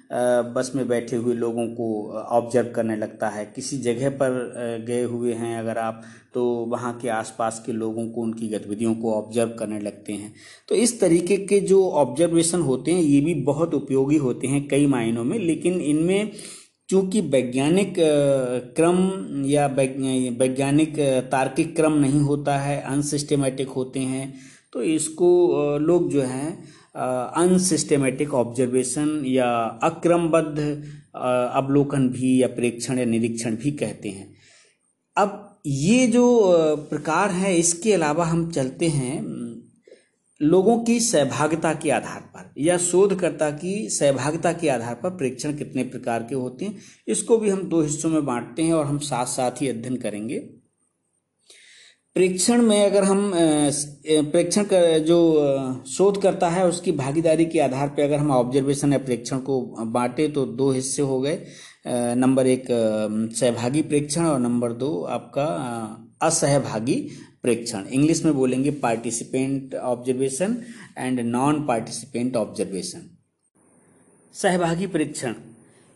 बस में बैठे हुए लोगों को ऑब्ज़र्व करने लगता है। किसी जगह पर गए हुए हैं अगर आप तो वहाँ के आसपास के लोगों को, उनकी गतिविधियों को ऑब्ज़र्व करने लगते हैं। तो इस तरीके के जो ऑब्जर्वेशन होते हैं, ये भी बहुत उपयोगी होते हैं कई मायनों में, लेकिन इनमें चूँकि वैज्ञानिक क्रम या वैज्ञानिक तार्किक क्रम नहीं होता है, अनसिस्टेमेटिक होते हैं तो इसको लोग जो हैं अनसिस्टेमेटिक ऑब्जर्वेशन या अक्रमबद्ध अवलोकन भी या प्रेक्षण या निरीक्षण भी कहते हैं। अब ये जो प्रकार है, इसके अलावा हम चलते हैं लोगों की सहभागिता के आधार पर या शोधकर्ता की सहभागिता के आधार पर प्रेक्षण कितने प्रकार के होते हैं, इसको भी हम दो हिस्सों में बांटते हैं और हम साथ साथ ही अध्ययन करेंगे। प्रेक्षण में अगर हम प्रेक्षण कर जो शोध करता है, उसकी भागीदारी के आधार पर अगर हम ऑब्जर्वेशन या प्रेक्षण को बांटे तो दो हिस्से हो गए। नंबर एक सहभागी प्रेक्षण और नंबर दो, आपका असहभागी प्रेक्षण। इंग्लिश में बोलेंगे participant observation and non participant observation सहभागी प्रेक्षण।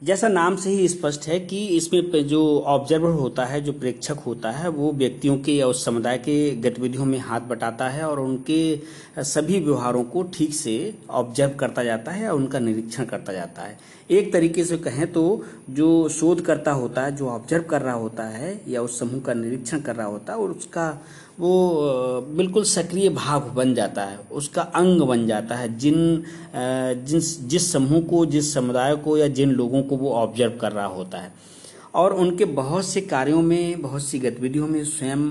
जैसा नाम से ही स्पष्ट है कि इसमें जो ऑब्जर्वर होता है, जो प्रेक्षक होता है, वो व्यक्तियों के या उस समुदाय के गतिविधियों में हाथ बटाता है और उनके सभी व्यवहारों को ठीक से ऑब्ज़र्व करता जाता है और उनका निरीक्षण करता जाता है। एक तरीके से कहें तो जो शोधकर्ता होता है, जो ऑब्ज़र्व कर रहा होता है या उस समूह का निरीक्षण कर रहा होता है और उसका वो बिल्कुल सक्रिय भाग बन जाता है, उसका अंग बन जाता है, जिन जिन, जिस समूह को, जिस समुदाय को या जिन लोगों को वो ऑब्ज़र्व कर रहा होता है। और उनके बहुत से कार्यों में, बहुत सी गतिविधियों में स्वयं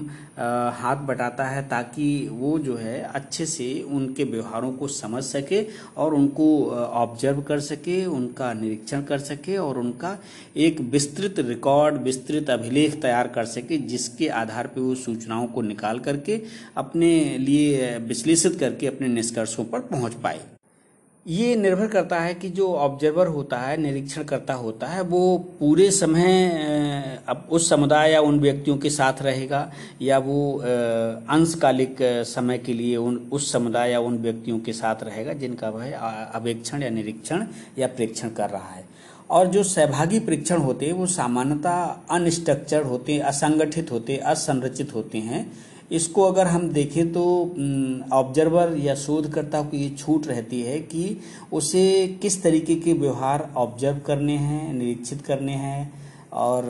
हाथ बटाता है ताकि वो जो है अच्छे से उनके व्यवहारों को समझ सके और उनको ऑब्ज़र्व कर सके, उनका निरीक्षण कर सके और उनका एक विस्तृत रिकॉर्ड विस्तृत अभिलेख तैयार कर सके जिसके आधार पर वो सूचनाओं को निकाल करके अपने लिए विश्लेषित करके अपने निष्कर्षों पर पहुँच पाए। ये निर्भर करता है कि जो ऑब्जर्वर होता है निरीक्षण करता होता है, वो पूरे समय अब उस समुदाय या उन व्यक्तियों के साथ रहेगा या वो अंशकालिक समय के लिए उन, उस समुदाय या उन व्यक्तियों के साथ रहेगा जिनका वह अवेक्षण या निरीक्षण या प्रेक्षण कर रहा है। और जो सहभागी परीक्षण होते हैं, वो सामान्यतः अनस्ट्रक्चर्ड होते असंगठित होते असंरचित होते हैं। इसको अगर हम देखें तो ऑब्जर्वर या शोधकर्ता को ये छूट रहती है कि उसे किस तरीके के व्यवहार ऑब्ज़र्व करने हैं, निरीक्षित करने हैं, और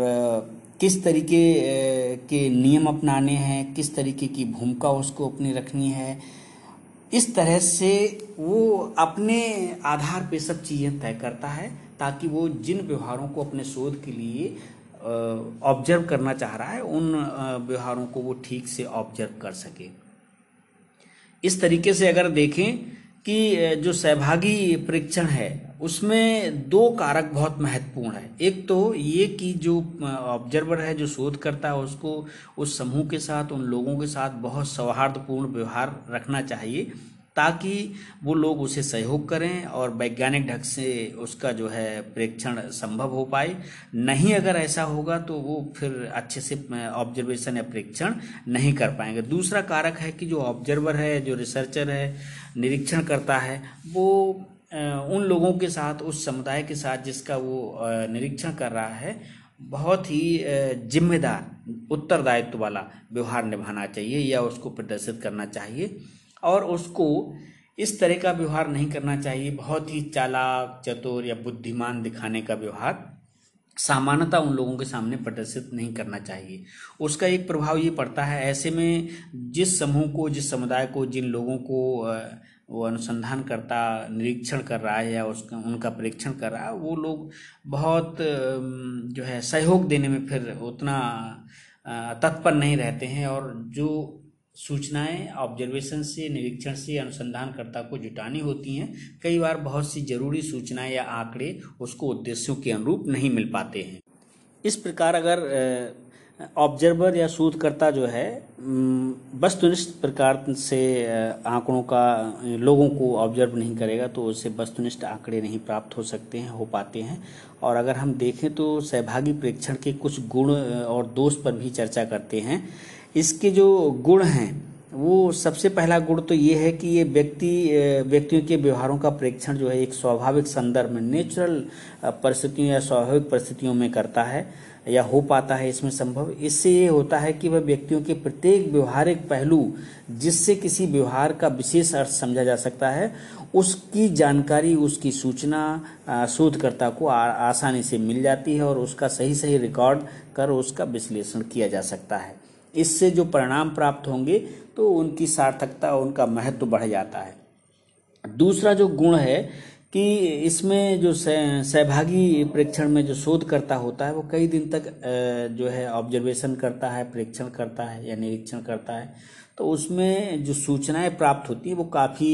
किस तरीके के नियम अपनाने हैं, किस तरीके की भूमिका उसको अपनी रखनी है, इस तरह से वो अपने आधार पे सब चीज़ें तय करता है, ताकि वो जिन व्यवहारों को अपने शोध के लिए ऑब्ज़र्व करना चाह रहा है, उन व्यवहारों को वो ठीक से ऑब्ज़र्व कर सके। इस तरीके से अगर देखें कि जो सहभागी परीक्षण है, उसमें दो कारक बहुत महत्वपूर्ण है। एक तो ये कि जो ऑब्जर्वर है, जो शोध करता है, उसको उस समूह के साथ, उन लोगों के साथ बहुत सौहार्दपूर्ण व्यवहार रखना चाहिए। ताकि वो लोग उसे सहयोग करें और वैज्ञानिक ढंग से उसका जो है प्रेक्षण संभव हो पाए। नहीं अगर ऐसा होगा तो वो फिर अच्छे से ऑब्जर्वेशन या प्रेक्षण नहीं कर पाएँगे। दूसरा कारक है कि जो ऑब्जर्वर है, जो रिसर्चर है, निरीक्षण करता है, वो उन लोगों के साथ, उस समुदाय के साथ जिसका वो निरीक्षण कर रहा है, बहुत ही जिम्मेदार, उत्तरदायित्व वाला व्यवहार निभाना चाहिए या उसको प्रदर्शित करना चाहिए। और उसको इस तरह का व्यवहार नहीं करना चाहिए। बहुत ही चालाक, चतुर या बुद्धिमान दिखाने का व्यवहार सामान्यता उन लोगों के सामने प्रदर्शित नहीं करना चाहिए। उसका एक प्रभाव ये पड़ता है, ऐसे में जिस समूह को, जिस समुदाय को, जिन लोगों को वो अनुसंधान करता, निरीक्षण कर रहा है या उसका, उनका परीक्षण कर रहा है, वो लोग बहुत जो है सहयोग देने में फिर उतना तत्पर नहीं रहते हैं। और जो सूचनाएँ ऑब्जर्वेशन से, निरीक्षण से, अनुसंधानकर्ता को जुटानी होती हैं। कई बार बहुत सी ज़रूरी सूचनाएँ या आंकड़े उसको उद्देश्यों के अनुरूप नहीं मिल पाते हैं। इस प्रकार अगर ऑब्जर्वर या शोधकर्ता जो है वस्तुनिष्ठ प्रकार से आंकड़ों का, लोगों को ऑब्ज़र्व नहीं करेगा तो उससे वस्तुनिष्ठ आंकड़े नहीं प्राप्त हो सकते हैं, हो पाते हैं। और अगर हम देखें तो सहभागी प्रेक्षण के कुछ गुण और दोष पर भी चर्चा करते हैं। इसके जो गुण हैं वो सबसे पहला गुण तो ये है कि ये व्यक्ति व्यक्तियों के व्यवहारों का प्रेक्षण जो है एक स्वाभाविक संदर्भ में नेचुरल परिस्थितियों या स्वाभाविक परिस्थितियों में करता है या हो पाता है इसमें संभव। इससे ये होता है कि वह व्यक्तियों के प्रत्येक व्यवहारिक पहलू जिससे किसी व्यवहार का विशेष अर्थ समझा जा सकता है उसकी जानकारी उसकी सूचना शोधकर्ता को आ, आसानी से मिल जाती है और उसका सही सही रिकॉर्ड कर उसका विश्लेषण किया जा सकता है। इससे जो परिणाम प्राप्त होंगे तो उनकी सार्थकता, उनका महत्व बढ़ जाता है। दूसरा जो गुण है कि इसमें जो सहभागी प्रेक्षण में जो शोधकर्ता होता है, वो कई दिन तक जो है ऑब्जर्वेशन करता है, प्रेक्षण करता है या निरीक्षण करता है। तो उसमें जो सूचनाएँ प्राप्त होती हैं, वो काफ़ी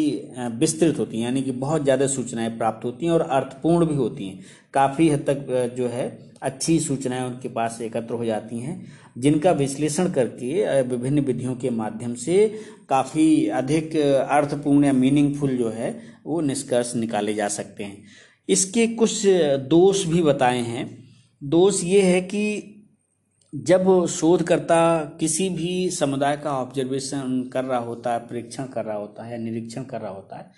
विस्तृत होती हैं, यानी कि बहुत ज़्यादा सूचनाएँ प्राप्त होती हैं और अर्थपूर्ण भी होती हैं। काफ़ी हद तक जो है, अच्छी सूचनाएँ उनके पास एकत्र हो जाती हैं, जिनका विश्लेषण करके विभिन्न विधियों के माध्यम से काफ़ी अधिक अर्थपूर्ण या मीनिंगफुल जो है, वो निष्कर्ष निकाले जा सकते हैं। इसके कुछ दोष भी बताए हैं। दोष ये है कि जब शोधकर्ता किसी भी समुदाय का ऑब्जर्वेशन कर रहा होता है, परीक्षण कर रहा होता है, निरीक्षण कर रहा होता है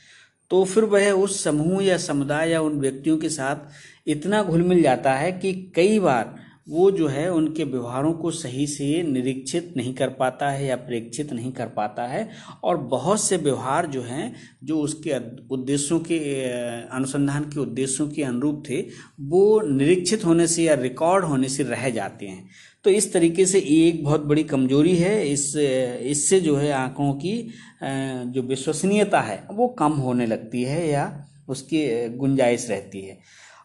तो फिर वह उस समूह या समुदाय या उन व्यक्तियों के साथ इतना घुल मिल जाता है कि कई बार वो जो है उनके व्यवहारों को सही से निरीक्षित नहीं कर पाता है या प्रेक्षित नहीं कर पाता है और बहुत से व्यवहार जो हैं, जो उसके उद्देश्यों के अनुसंधान के उद्देश्यों के अनुरूप थे, वो निरीक्षित होने से या रिकॉर्ड होने से रह जाते हैं। तो इस तरीके से ये एक बहुत बड़ी कमज़ोरी है। इस, इससे जो है आंकड़ों की जो विश्वसनीयता है, वो कम होने लगती है या उसकी गुंजाइश रहती है।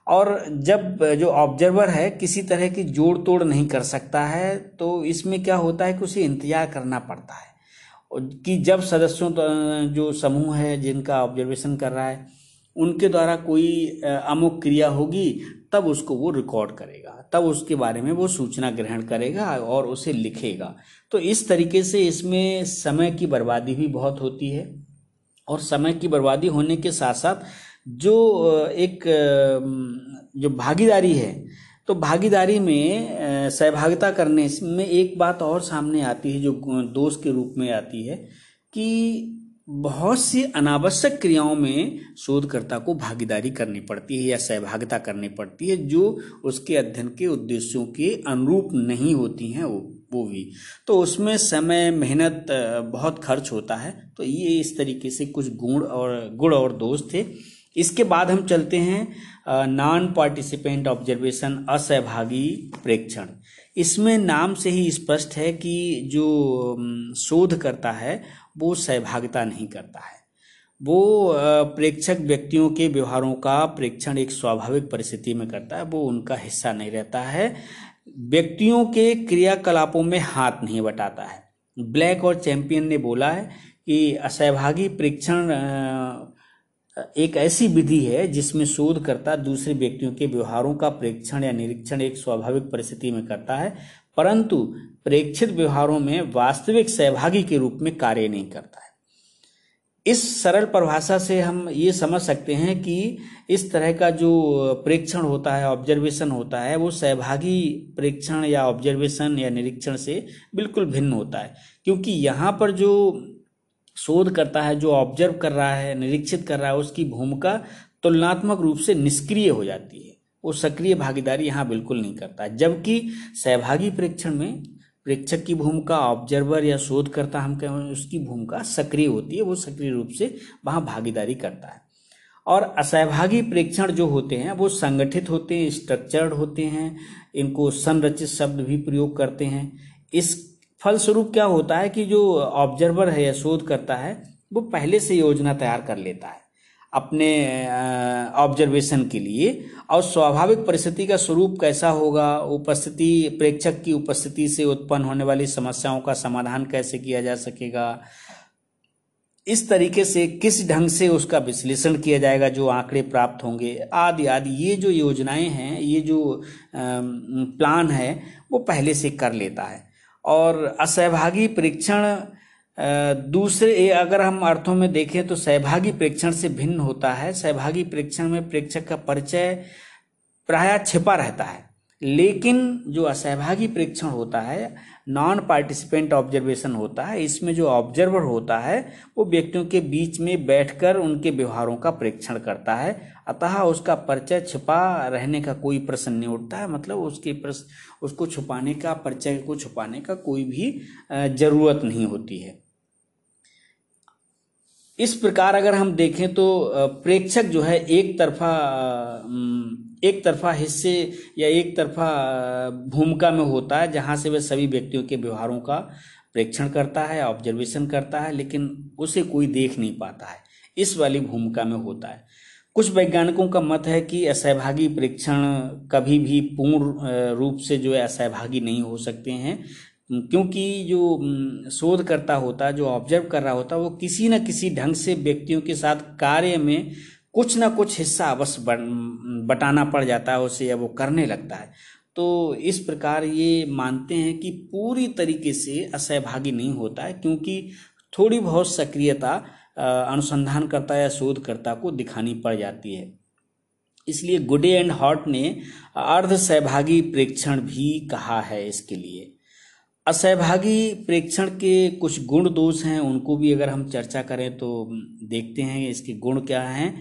और जब, जो ऑब्जर्वर है, किसी तरह की जोड़ तोड़ नहीं कर सकता है तो इसमें क्या होता है कि उसे इंतज़ार करना पड़ता है। कि जब सदस्यों जो समूह है, जिनका ऑब्जर्वेशन कर रहा है, उनके द्वारा कोई अमुक क्रिया होगी, तब उसको वो रिकॉर्ड करेगा। तब उसके बारे में वो सूचना ग्रहण करेगा और उसे लिखेगा। तो इस तरीके से इसमें समय की बर्बादी भी बहुत होती है और समय की बर्बादी होने के साथ साथ जो एक जो भागीदारी है तो भागीदारी में सहभागिता करने में एक बात और सामने आती है जो दोष के रूप में आती है कि बहुत सी अनावश्यक क्रियाओं में शोधकर्ता को भागीदारी करनी पड़ती है या सहभागिता करनी पड़ती है, जो उसके अध्ययन के उद्देश्यों के अनुरूप नहीं होती हैं वो वो भी। तो उसमें समय, मेहनत बहुत खर्च होता है। तो ये इस तरीके से कुछ गुण और गुण और दोष थे। इसके बाद हम चलते हैं नॉन पार्टिसिपेंट ऑब्जर्वेशन असहभागी प्रेक्षण। इसमें नाम से ही स्पष्ट है कि जो शोध करता है, वो सहभागिता नहीं करता है। वो प्रेक्षक व्यक्तियों के व्यवहारों का प्रेक्षण एक स्वाभाविक परिस्थिति में करता है, वो उनका हिस्सा नहीं रहता है। व्यक्तियों के क्रियाकलापों में हाथ नहीं बटाता है। ब्लैक और चैंपियन ने बोला है कि असहभागी प्रेक्षण एक ऐसी विधि है जिसमें शोधकर्ता दूसरे व्यक्तियों के व्यवहारों का प्रेक्षण या निरीक्षण एक स्वाभाविक परिस्थिति में करता है, परंतु प्रेक्षित व्यवहारों में वास्तविक सहभागी के रूप में कार्य नहीं करता है। इस सरल परिभाषा से हम ये समझ सकते हैं कि इस तरह का जो प्रेक्षण होता है ऑब्जर्वेशन होता है, वो सहभागी प्रेक्षण या ऑब्जर्वेशन या निरीक्षण से बिल्कुल भिन्न होता है, क्योंकि यहाँ पर जो शोध करता है, जो ऑब्ज़र्व कर रहा है, निरीक्षित कर रहा है, उसकी भूमिका तुलनात्मक रूप से निष्क्रिय हो जाती है। वो सक्रिय भागीदारी यहाँ बिल्कुल नहीं करता। जबकि सहभागी प्रेक्षण में प्रेक्षक की भूमिका ऑब्जर्वर या शोधकर्ता हम कहें, उसकी भूमिका सक्रिय होती है, वो सक्रिय रूप से वहाँ भागीदारी करता है। और असहभागी प्रेक्षण जो होते हैं, वो संगठित होते हैं स्ट्रक्चर्ड होते हैं, इनको संरचित शब्द भी प्रयोग करते हैं। इस फलस्वरूप क्या होता है कि जो ऑब्जर्वर है या शोध करता है, वो पहले से योजना तैयार कर लेता है अपने ऑब्जर्वेशन के लिए। और स्वाभाविक परिस्थिति का स्वरूप कैसा होगा, उपस्थिति, प्रेक्षक की उपस्थिति से उत्पन्न होने वाली समस्याओं का समाधान कैसे किया जा सकेगा? इस तरीके से किस ढंग से उसका विश्लेषण किया जाएगा, जो आंकड़े प्राप्त होंगे, आदि आदि, ये जो योजनाएँ हैं, ये जो प्लान है, वो पहले से कर लेता है। और असहभागी परीक्षण दूसरे अगर हम अर्थों में देखें तो सहभागी परीक्षण से भिन्न होता है। सहभागी परीक्षण में प्रेक्षक का परिचय प्राय छिपा रहता है। लेकिन जो असहभागी परीक्षण होता है नॉन पार्टिसिपेंट ऑब्जर्वेशन होता है, इसमें जो ऑब्जर्वर होता है, वो व्यक्तियों के बीच में बैठकर उनके व्यवहारों का परीक्षण करता है। अतः उसका परिचय छिपा रहने का कोई प्रश्न नहीं उठता है। मतलब उसके प्रश्न, उसको छुपाने का, परिचय को छुपाने का कोई भी ज़रूरत नहीं होती है। इस प्रकार अगर हम देखें तो प्रेक्षक जो है एक तरफा एक तरफा हिस्से या एक तरफा भूमिका में होता है जहाँ से वह सभी व्यक्तियों के व्यवहारों का प्रेक्षण करता है ऑब्जर्वेशन करता है, लेकिन उसे कोई देख नहीं पाता है। इस वाली भूमिका में होता है। कुछ वैज्ञानिकों का मत है कि असहभागी परीक्षण कभी भी पूर्ण रूप से जो है असहभागी नहीं हो सकते हैं। क्योंकि जो शोधकर्ता होता है जो ऑब्ज़र्व कर रहा होता है वो किसी न किसी ढंग से व्यक्तियों के साथ कार्य में कुछ ना कुछ हिस्सा अवश्य बटाना पड़ जाता है, उसे या वो करने लगता है। तो इस प्रकार ये मानते हैं कि पूरी तरीके से असहभागी नहीं होता है, क्योंकि थोड़ी बहुत सक्रियता अनुसंधानकर्ता या शोधकर्ता को दिखानी पड़ जाती है। इसलिए गुडे एंड हॉट ने अर्ध सहभागी प्रेक्षण भी कहा है इसके लिए। असहभागी प्रेक्षण के कुछ गुण दोष हैं, उनको भी अगर हम चर्चा करें तो देखते हैं इसके गुण क्या हैं।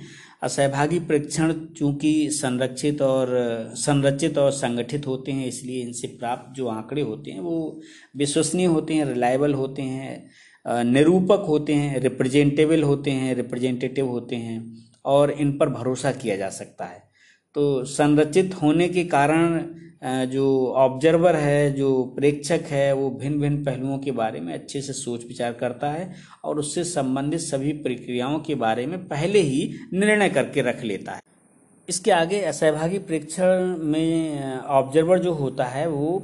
असहभागी प्रेक्षण चूँकि संरक्षित और, संरचित और संगठित होते हैं, इसलिए इनसे प्राप्त जो आंकड़े होते हैं, वो विश्वसनीय होते हैं रिलायबल होते हैं निरूपक होते हैं रिप्रेजेंटेबल होते हैं रिप्रेजेंटेटिव होते हैं, और इन पर भरोसा किया जा सकता है। तो संरचित होने के कारण जो ऑब्जर्वर है, जो प्रेक्षक है, वो भिन्न भिन्न पहलुओं के बारे में अच्छे से सोच विचार करता है और उससे संबंधित सभी प्रक्रियाओं के बारे में पहले ही निर्णय करके रख लेता है। इसके आगे असहभागी प्रेक्षण में ऑब्जर्वर जो होता है, वो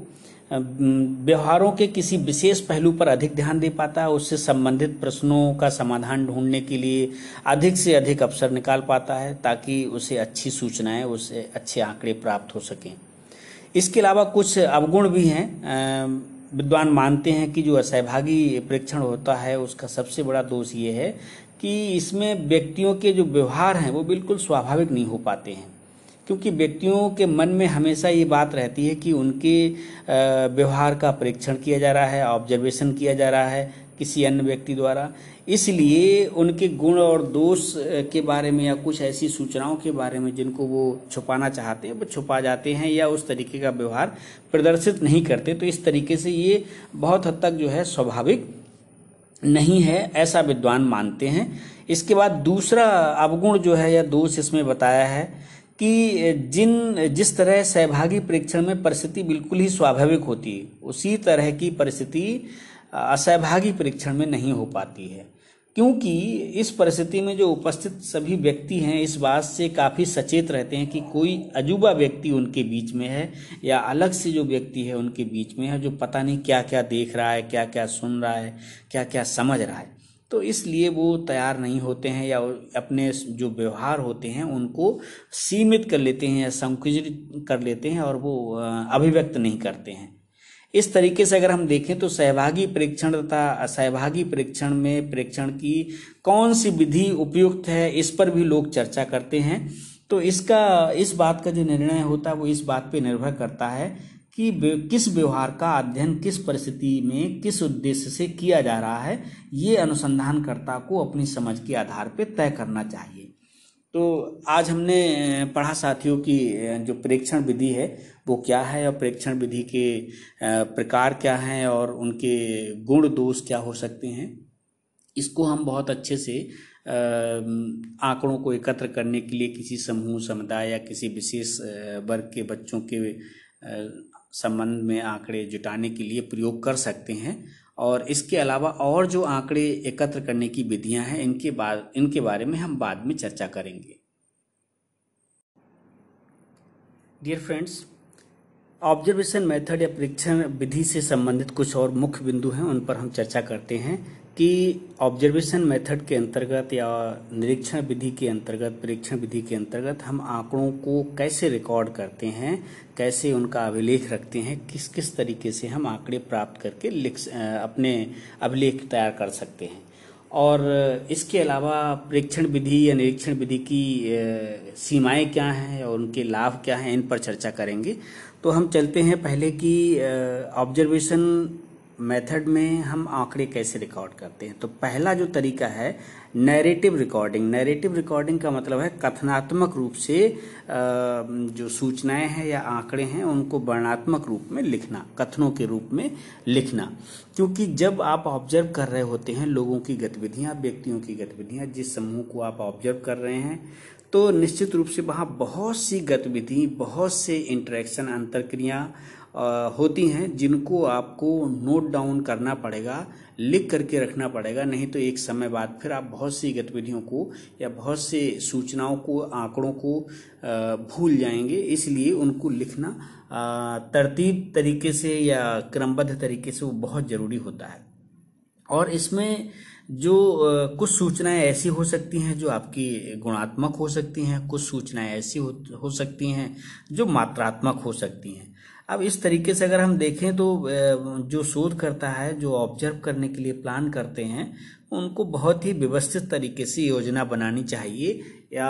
व्यवहारों के किसी विशेष पहलू पर अधिक ध्यान दे पाता है, उससे संबंधित प्रश्नों का समाधान ढूँढने के लिए अधिक से अधिक अवसर निकाल पाता है, ताकि उसे अच्छी सूचनाएँ, उसे अच्छे आंकड़े प्राप्त हो सकें। इसके अलावा कुछ अवगुण भी हैं विद्वान मानते हैं कि जो असहभागी प्रेक्षण होता है, उसका सबसे बड़ा दोष ये है कि इसमें व्यक्तियों के जो व्यवहार हैं, वो बिल्कुल स्वाभाविक नहीं हो पाते हैं। क्योंकि व्यक्तियों के मन में हमेशा ये बात रहती है कि उनके व्यवहार का परीक्षण किया जा रहा है ऑब्जर्वेशन किया जा रहा है किसी अन्य व्यक्ति द्वारा। इसलिए उनके गुण और दोष के बारे में या कुछ ऐसी सूचनाओं के बारे में जिनको वो छुपाना चाहते हैं, वो छुपा जाते हैं या उस तरीके का व्यवहार प्रदर्शित नहीं करते तो इस तरीके से ये बहुत हद तक जो है स्वाभाविक नहीं है, ऐसा विद्वान मानते हैं। इसके बाद दूसरा अवगुण जो है या दोष इसमें बताया है कि जिन, जिस तरह सहभागी परीक्षण में परिस्थिति बिल्कुल ही स्वाभाविक होती है, उसी तरह की परिस्थिति असहभागी परीक्षण में नहीं हो पाती है। क्योंकि इस परिस्थिति में जो उपस्थित सभी व्यक्ति हैं, इस बात से काफ़ी सचेत रहते हैं कि कोई अजूबा व्यक्ति उनके बीच में है या अलग से जो व्यक्ति है उनके बीच में है, जो पता नहीं क्या क्या देख रहा है क्या क्या सुन रहा है क्या क्या समझ रहा है। तो इसलिए वो तैयार नहीं होते हैं या अपने जो व्यवहार होते हैं, उनको सीमित कर लेते हैं या संकुचित कर लेते हैं और वो अभिव्यक्त नहीं करते हैं। इस तरीके से अगर हम देखें तो सहभागी परीक्षण तथा असहभागी परीक्षण में परीक्षण की कौन सी विधि उपयुक्त है, इस पर भी लोग चर्चा करते हैं। तो इसका, इस बात का जो निर्णय होता है, वो इस बात पे निर्भर करता है कि किस व्यवहार का अध्ययन किस परिस्थिति में, किस उद्देश्य से किया जा रहा है, ये अनुसंधानकर्ता को अपनी समझ के आधार पर तय करना चाहिए। तो आज हमने पढ़ा साथियों की जो परीक्षण विधि है वो क्या है, और प्रेक्षण विधि के प्रकार क्या हैं और उनके गुण दोष क्या हो सकते हैं, इसको हम बहुत अच्छे से आंकड़ों को एकत्र करने के लिए किसी समूह, समुदाय या किसी विशेष वर्ग के बच्चों के संबंध में आंकड़े जुटाने के लिए प्रयोग कर सकते हैं। और इसके अलावा और जो आंकड़े एकत्र करने की विधियाँ हैं, इनके बाद इनके बारे में हम बाद में चर्चा करेंगे। डियर फ्रेंड्स ऑब्जर्वेशन मेथड या परीक्षण विधि से संबंधित कुछ और मुख्य बिंदु हैं, उन पर हम चर्चा करते हैं कि ऑब्जर्वेशन मेथड के अंतर्गत या निरीक्षण विधि के अंतर्गत, परीक्षण विधि के अंतर्गत हम आंकड़ों को कैसे रिकॉर्ड करते हैं, कैसे उनका अभिलेख रखते हैं, किस किस तरीके से हम आंकड़े प्राप्त करके लिख अपने अभिलेख तैयार कर सकते हैं। और इसके अलावा परीक्षण विधि या निरीक्षण विधि की सीमाएँ क्या हैं और उनके लाभ क्या हैं, इन पर चर्चा करेंगे। तो हम चलते हैं पहले कि ऑब्जर्वेशन मेथड में हम आंकड़े कैसे रिकॉर्ड करते हैं। तो पहला जो तरीका है नैरेटिव रिकॉर्डिंग नैरेटिव रिकॉर्डिंग का मतलब है कथनात्मक रूप से जो सूचनाएँ हैं या आंकड़े हैं, उनको वर्णात्मक रूप में लिखना, कथनों के रूप में लिखना। क्योंकि जब आप ऑब्ज़र्व कर रहे होते हैं, लोगों की गतिविधियाँ, व्यक्तियों की गतिविधियाँ, जिस समूह को आप ऑब्ज़र्व कर रहे हैं तो निश्चित रूप से वहाँ बहुत सी गतिविधि, बहुत से इंटरेक्शन अंतरक्रिया होती हैं जिनको आपको नोट डाउन करना पड़ेगा, लिख करके रखना पड़ेगा, नहीं तो एक समय बाद फिर आप बहुत सी गतिविधियों को या बहुत से सूचनाओं को, आंकड़ों को भूल जाएँगे। इसलिए उनको लिखना तरतीब तरीके से या क्रमबद्ध तरीके से वो बहुत ज़रूरी होता है। और इसमें जो कुछ सूचनाएँ ऐसी हो सकती हैं जो आपकी गुणात्मक हो सकती हैं कुछ सूचनाएँ ऐसी हो, हो सकती हैं जो मात्रात्मक हो सकती हैं। अब इस तरीके से अगर हम देखें तो जो शोध करता है जो ऑब्ज़र्व करने के लिए प्लान करते हैं उनको बहुत ही व्यवस्थित तरीके से योजना बनानी चाहिए या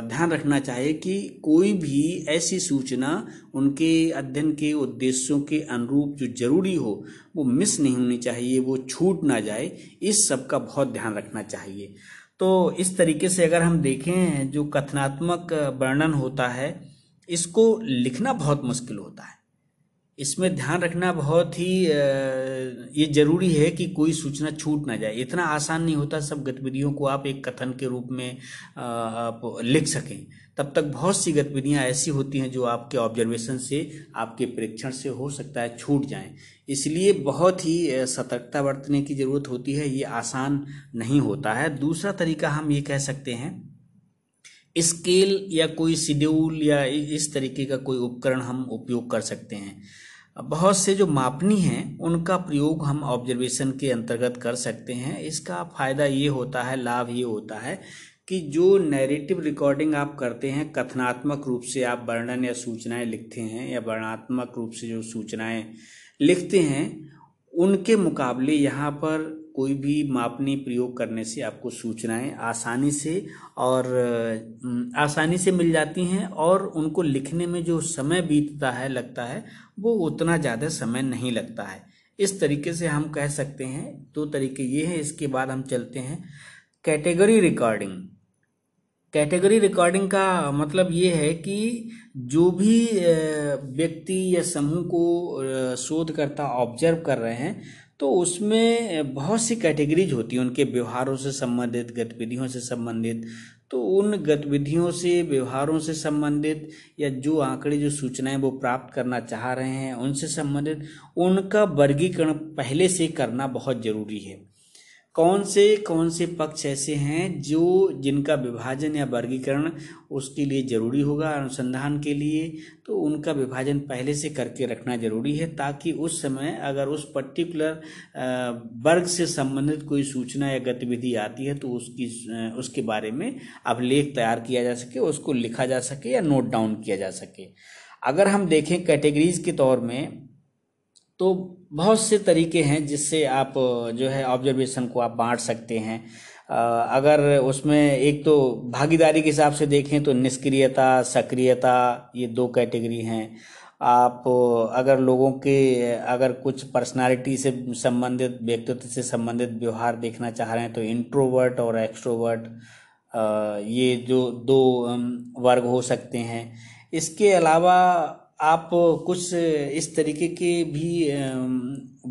ध्यान रखना चाहिए कि कोई भी ऐसी सूचना उनके अध्ययन के उद्देश्यों के अनुरूप जो ज़रूरी हो, वो मिस नहीं होनी चाहिए, वो छूट ना जाए, इस सब का बहुत ध्यान रखना चाहिए। तो इस तरीके से अगर हम देखें जो कथनात्मक वर्णन होता है, इसको लिखना बहुत मुश्किल होता है। इसमें ध्यान रखना बहुत ही ये ज़रूरी है कि कोई सूचना छूट ना जाए। इतना आसान नहीं होता सब गतिविधियों को आप एक कथन के रूप में आप लिख सकें। तब तक बहुत सी गतिविधियाँ ऐसी होती हैं जो आपके ऑब्जर्वेशन से, आपके परीक्षण से हो सकता है छूट जाएँ। इसलिए बहुत ही सतर्कता बरतने की ज़रूरत होती है। ये आसान नहीं होता है। दूसरा तरीका हम ये कह सकते हैं स्केल या कोई शेड्यूल या इस तरीके का कोई उपकरण हम उपयोग कर सकते हैं। बहुत से जो मापनी हैं, उनका प्रयोग हम ऑब्जर्वेशन के अंतर्गत कर सकते हैं। इसका फ़ायदा ये होता है, लाभ ये होता है कि जो नैरेटिव रिकॉर्डिंग आप करते हैं, कथनात्मक रूप से आप वर्णन या सूचनाएँ लिखते हैं या वर्णात्मक रूप से जो सूचनाएँ लिखते हैं, उनके मुकाबले यहाँ पर कोई भी मापनी प्रयोग करने से आपको सूचनाएँ आसानी से और आसानी से मिल जाती हैं और उनको लिखने में जो समय बीतता है, लगता है, वो उतना ज़्यादा समय नहीं लगता है। इस तरीके से हम कह सकते हैं, दो तरीके ये हैं, इसके बाद हम चलते हैं। Category recording. कैटेगरी रिकॉर्डिंग का मतलब ये है कि जो भी व्यक्ति या समूह को शोधकर्ता ऑब्ज़र्व कर रहे हैं तो उसमें बहुत सी कैटेगरीज होती हैं, उनके व्यवहारों से संबंधित, गतिविधियों से संबंधित। तो उन गतिविधियों से, व्यवहारों से संबंधित, या जो आंकड़े, जो सूचनाएँ वो प्राप्त करना चाह रहे हैं, उनसे संबंधित, उनका वर्गीकरण पहले से करना बहुत ज़रूरी है। कौन से कौन से पक्ष ऐसे हैं जो जिनका विभाजन या वर्गीकरण उसके लिए ज़रूरी होगा अनुसंधान के लिए? तो उनका विभाजन पहले से करके रखना ज़रूरी है ताकि उस समय अगर उस पर्टिकुलर वर्ग से संबंधित कोई सूचना या गतिविधि आती है तो उसकी उसके बारे में अभिलेख तैयार किया जा सके, उसको लिखा जा सके या नोट डाउन किया जा सके। अगर हम देखें कैटेगरीज के तौर में तो बहुत से तरीके हैं जिससे आप जो है ऑब्जर्वेशन को आप बांट सकते हैं। अगर उसमें एक तो भागीदारी के हिसाब से देखें तो निष्क्रियता, सक्रियता, ये दो कैटेगरी हैं। आप अगर लोगों के, अगर कुछ पर्सनालिटी से संबंधित, व्यक्तित्व से संबंधित व्यवहार देखना चाह रहे हैं तो इंट्रोवर्ट और एक्सट्रोवर्ट ये जो दो वर्ग हो सकते हैं। इसके अलावा आप कुछ इस तरीके के भी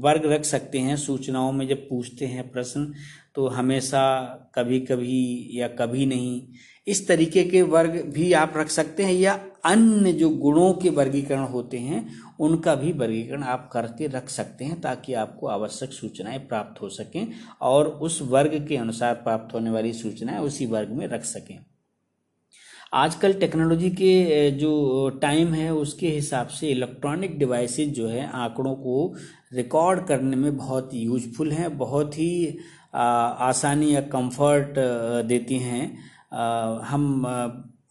वर्ग रख सकते हैं सूचनाओं में जब पूछते हैं प्रश्न तो हमेशा कभी कभी या कभी नहीं, इस तरीके के वर्ग भी आप रख सकते हैं या अन्य जो गुणों के वर्गीकरण होते हैं, उनका भी वर्गीकरण आप करके रख सकते हैं ताकि आपको आवश्यक सूचनाएँ प्राप्त हो सकें और उस वर्ग के अनुसार प्राप्त होने वाली सूचनाएँ उसी वर्ग में रख सकें। आजकल टेक्नोलॉजी के जो, टाइम है, उसके हिसाब से इलेक्ट्रॉनिक डिवाइसेस जो है, आंकड़ों को रिकॉर्ड करने में बहुत यूजफुल हैं, बहुत ही आसानी या कंफर्ट देती हैं। हम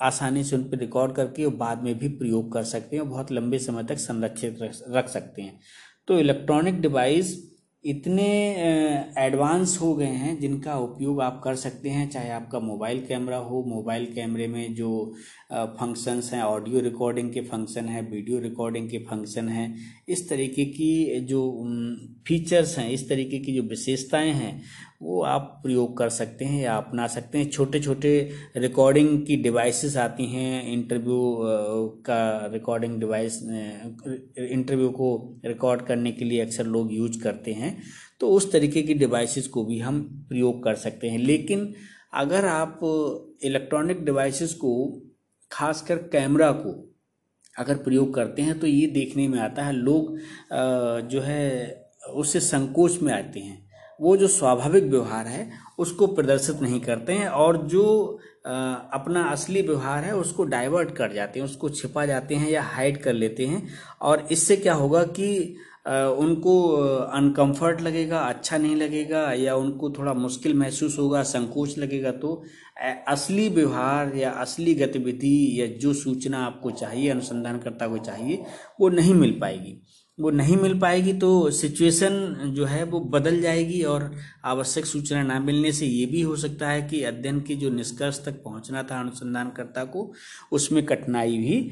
आसानी से उन पर रिकॉर्ड करके बाद में भी प्रयोग कर सकते हैं बहुत लंबे समय तक संरक्षित रख सकते हैं। तो इलेक्ट्रॉनिक डिवाइस इतने एडवांस हो गए हैं जिनका उपयोग आप कर सकते हैं, चाहे आपका मोबाइल कैमरा हो मोबाइल कैमरे में जो फ़ंक्शंस हैं ऑडियो रिकॉर्डिंग के फ़ंक्शन हैं वीडियो रिकॉर्डिंग के फ़ंक्शन हैं, इस तरीके की जो फीचर्स हैं, इस तरीके की जो विशेषताएँ हैं वो आप प्रयोग कर सकते हैं या अपना सकते हैं। छोटे छोटे रिकॉर्डिंग की डिवाइसेस आती हैं इंटरव्यू का रिकॉर्डिंग डिवाइस इंटरव्यू को रिकॉर्ड करने के लिए अक्सर लोग यूज़ करते हैं। तो उस तरीके की डिवाइसेस को भी हम प्रयोग कर सकते हैं। लेकिन अगर आप इलेक्ट्रॉनिक डिवाइसेस को, खासकर कैमरा को, अगर प्रयोग करते हैं तो ये देखने में आता है, लोग जो है, उससे संकोच में आते हैं। वो जो स्वाभाविक व्यवहार है उसको प्रदर्शित नहीं करते हैं और जो आ, अपना असली व्यवहार है उसको डाइवर्ट कर जाते हैं उसको छिपा जाते हैं या हाइड कर लेते हैं और इससे क्या होगा कि आ, उनको अनकंफर्ट लगेगा अच्छा नहीं लगेगा या उनको थोड़ा मुश्किल महसूस होगा संकोच लगेगा तो असली व्यवहार या असली गतिविधि या जो सूचना आपको चाहिए अनुसंधानकर्ता को चाहिए वो नहीं मिल पाएगी। वो नहीं मिल पाएगी तो सिचुएशन जो है वो बदल जाएगी और आवश्यक सूचना ना मिलने से ये भी हो सकता है कि अध्ययन के जो निष्कर्ष तक पहुँचना था अनुसंधानकर्ता को, उसमें कठिनाई भी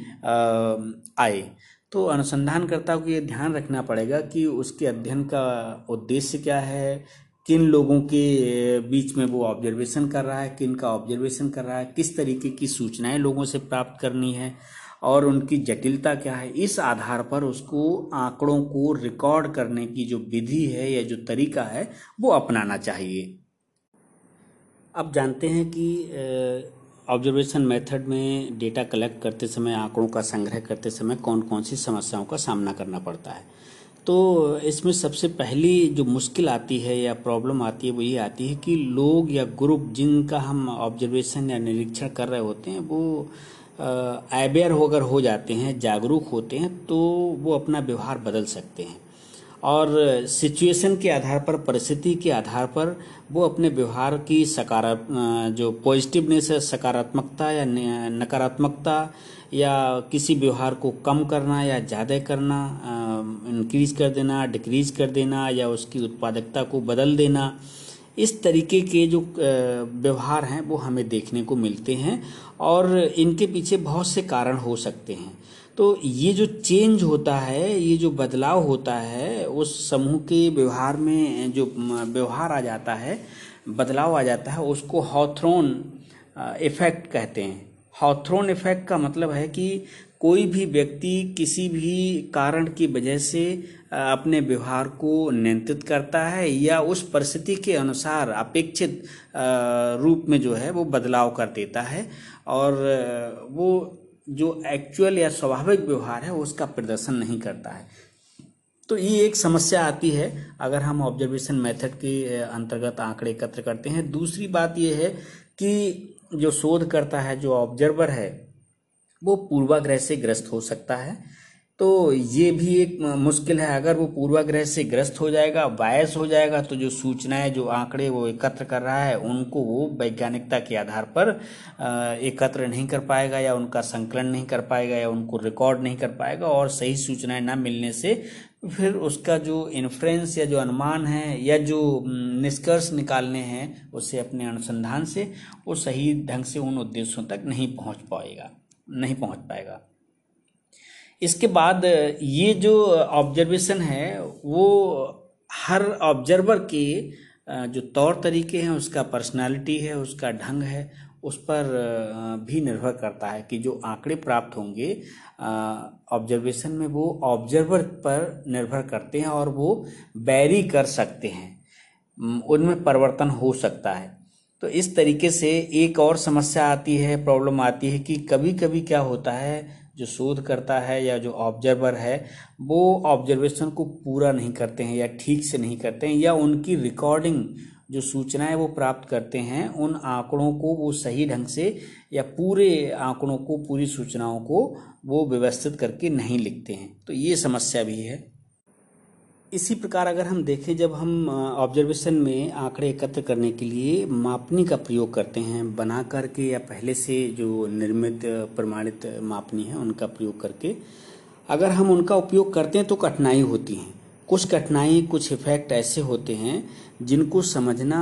आए। तो अनुसंधानकर्ता को ये ध्यान रखना पड़ेगा कि उसके अध्ययन का उद्देश्य क्या है, किन लोगों के बीच में वो ऑब्जर्वेशन कर रहा है, किन का ऑब्जर्वेशन कर रहा है, किस तरीके की सूचनाएँ लोगों से प्राप्त करनी है और उनकी जटिलता क्या है? इस आधार पर उसको आंकड़ों को रिकॉर्ड करने की जो विधि है या जो तरीका है, वो अपनाना चाहिए। अब जानते हैं कि ऑब्जर्वेशन मेथड में डेटा कलेक्ट करते समय, आंकड़ों का संग्रह करते समय कौन कौन सी समस्याओं का सामना करना पड़ता है? तो इसमें सबसे पहली जो मुश्किल आती है या प्रॉब्लम आती है, वो ये आती है कि लोग या ग्रुप जिनका हम ऑब्जर्वेशन या निरीक्षण कर रहे होते हैं, वो अवेयर अगर हो जाते हैं, जागरूक होते हैं तो वो अपना व्यवहार बदल सकते हैं। और सिचुएशन के आधार पर, परिस्थिति के आधार पर वो अपने व्यवहार की सकारात्मक जो पॉजिटिवनेस है, सकारात्मकता या नकारात्मकता या किसी व्यवहार को कम करना या ज़्यादा करना इंक्रीज कर देना डिक्रीज कर देना या उसकी उत्पादकता को बदल देना इस तरीके के जो व्यवहार हैं, वो हमें देखने को मिलते हैं और इनके पीछे बहुत से कारण हो सकते हैं। तो ये जो चेंज होता है, ये जो बदलाव होता है, उस समूह के व्यवहार में जो व्यवहार आ जाता है, बदलाव आ जाता है, उसको हॉथ्रोन इफ़ेक्ट कहते हैं। हॉथ्रोन इफ़ेक्ट का मतलब है कि कोई भी व्यक्ति किसी भी कारण की वजह से अपने व्यवहार को नियंत्रित करता है या उस परिस्थिति के अनुसार अपेक्षित रूप में जो है वो बदलाव कर देता है और वो जो एक्चुअल या स्वाभाविक व्यवहार है उसका प्रदर्शन नहीं करता है। तो ये एक समस्या आती है, अगर हम ऑब्जर्वेशन मेथड के अंतर्गत आंकड़े एकत्र करते हैं। दूसरी बात यह है कि जो शोध करता है, जो ऑब्जर्वर है वो पूर्वाग्रह से ग्रस्त हो सकता है। तो ये भी एक मुश्किल है। अगर वो पूर्वाग्रह से ग्रस्त हो जाएगा, बायस हो जाएगा तो जो सूचनाएँ, जो आंकड़े वो एकत्र कर रहा है, उनको वो वैज्ञानिकता के आधार पर एकत्र नहीं कर पाएगा या उनका संकलन नहीं कर पाएगा या उनको रिकॉर्ड नहीं कर पाएगा और सही सूचनाएँ ना मिलने से फिर उसका जो इन्फ्लुएंस या जो अनुमान है या जो निष्कर्ष निकालने हैं, उसे अपने अनुसंधान से वो सही ढंग से उन उद्देश्यों तक नहीं पहुँच पाएगा। नहीं पहुँच पाएगा। इसके बाद ये जो ऑब्जर्वेशन है, वो हर ऑब्जर्वर के जो तौर तरीके हैं, उसका पर्सनालिटी है, उसका ढंग है, उस पर भी निर्भर करता है कि जो आंकड़े प्राप्त होंगे ऑब्जर्वेशन में वो ऑब्जर्वर पर निर्भर करते हैं और वो बैरी कर सकते हैं। उनमें परिवर्तन हो सकता है। तो इस तरीके से एक और समस्या आती है प्रॉब्लम आती है कि कभी कभी क्या होता है, जो शोध करता है या जो ऑब्जर्वर है, वो ऑब्जर्वेशन को पूरा नहीं करते हैं या ठीक से नहीं करते हैं या उनकी रिकॉर्डिंग जो सूचनाएँ वो प्राप्त करते हैं, उन आंकड़ों को वो सही ढंग से या पूरे आंकड़ों को, पूरी सूचनाओं को वो व्यवस्थित करके नहीं लिखते हैं। तो ये समस्या भी है। इसी प्रकार अगर हम देखें, जब हम ऑब्जर्वेशन में आंकड़े एकत्र करने के लिए मापनी का प्रयोग करते हैं, बना करके या पहले से जो निर्मित, प्रमाणित मापनी है, उनका प्रयोग करके, अगर हम उनका उपयोग करते हैं तो कठिनाई होती है। कुछ कठिनाई, कुछ इफ़ेक्ट ऐसे होते हैं जिनको समझना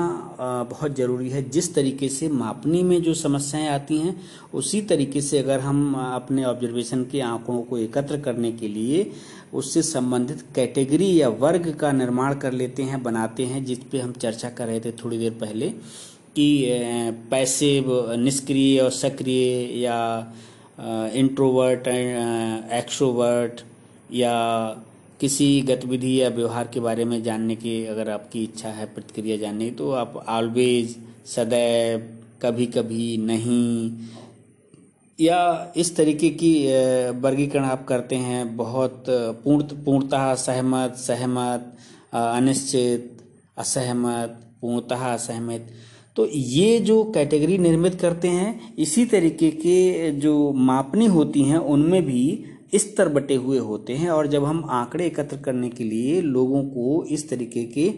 बहुत ज़रूरी है। जिस तरीके से मापनी में जो समस्याएँ आती हैं, उसी तरीके से अगर हम अपने ऑब्जर्वेशन के आंकड़ों को एकत्र करने के लिए उससे संबंधित कैटेगरी या वर्ग का निर्माण कर लेते हैं, बनाते हैं, जिस पे हम चर्चा कर रहे थे थोड़ी देर पहले कि पैसिव निष्क्रिय और सक्रिय या इंट्रोवर्ट एक्सट्रोवर्ट या किसी गतिविधि या व्यवहार के बारे में जानने की अगर आपकी इच्छा है, प्रतिक्रिया जानने की तो आप ऑलवेज सदैव कभी कभी नहीं। या इस तरीके की वर्गीकरण आप करते हैं, बहुत पूर्ण पूर्णतः सहमत सहमत अनिश्चित, असहमत, पूर्णतः असहमत। तो ये जो कैटेगरी निर्मित करते हैं, इसी तरीके के जो मापनी होती हैं, उनमें भी स्तर बटे हुए होते हैं और जब हम आंकड़े एकत्र करने के लिए लोगों को इस तरीके के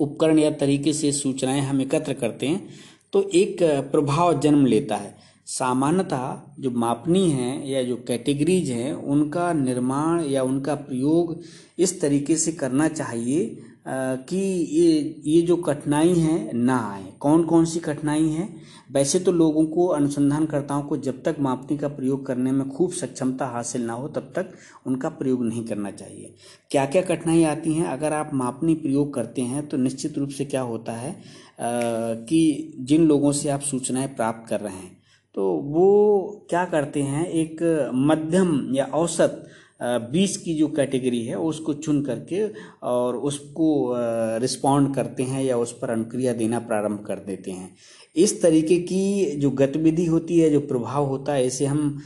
उपकरण या तरीके से सूचनाएँ हम एकत्र करते हैं तो एक प्रभाव जन्म लेता है। सामान्यतः जो मापनी हैं या जो कैटेगरीज हैं, उनका निर्माण या उनका प्रयोग इस तरीके से करना चाहिए कि ये ये जो कठिनाई है ना आए। कौन कौन सी कठिनाई है? वैसे तो लोगों को अनुसंधानकर्ताओं को जब तक मापनी का प्रयोग करने में खूब सक्षमता हासिल ना हो तब तक उनका प्रयोग नहीं करना चाहिए। क्या क्या कठिनाई आती हैं? अगर आप मापनी प्रयोग करते हैं तो निश्चित रूप से क्या होता है? आ, कि जिन लोगों से आप सूचनाएँ प्राप्त कर रहे हैं तो वो क्या करते हैं? एक मध्यम या औसत बीस की जो कैटेगरी है, उसको चुन करके और उसको रिस्पॉन्ड करते हैं या उस पर अनुक्रिया देना प्रारंभ कर देते हैं। इस तरीके की जो गतिविधि होती है, जो प्रभाव होता है, इसे हम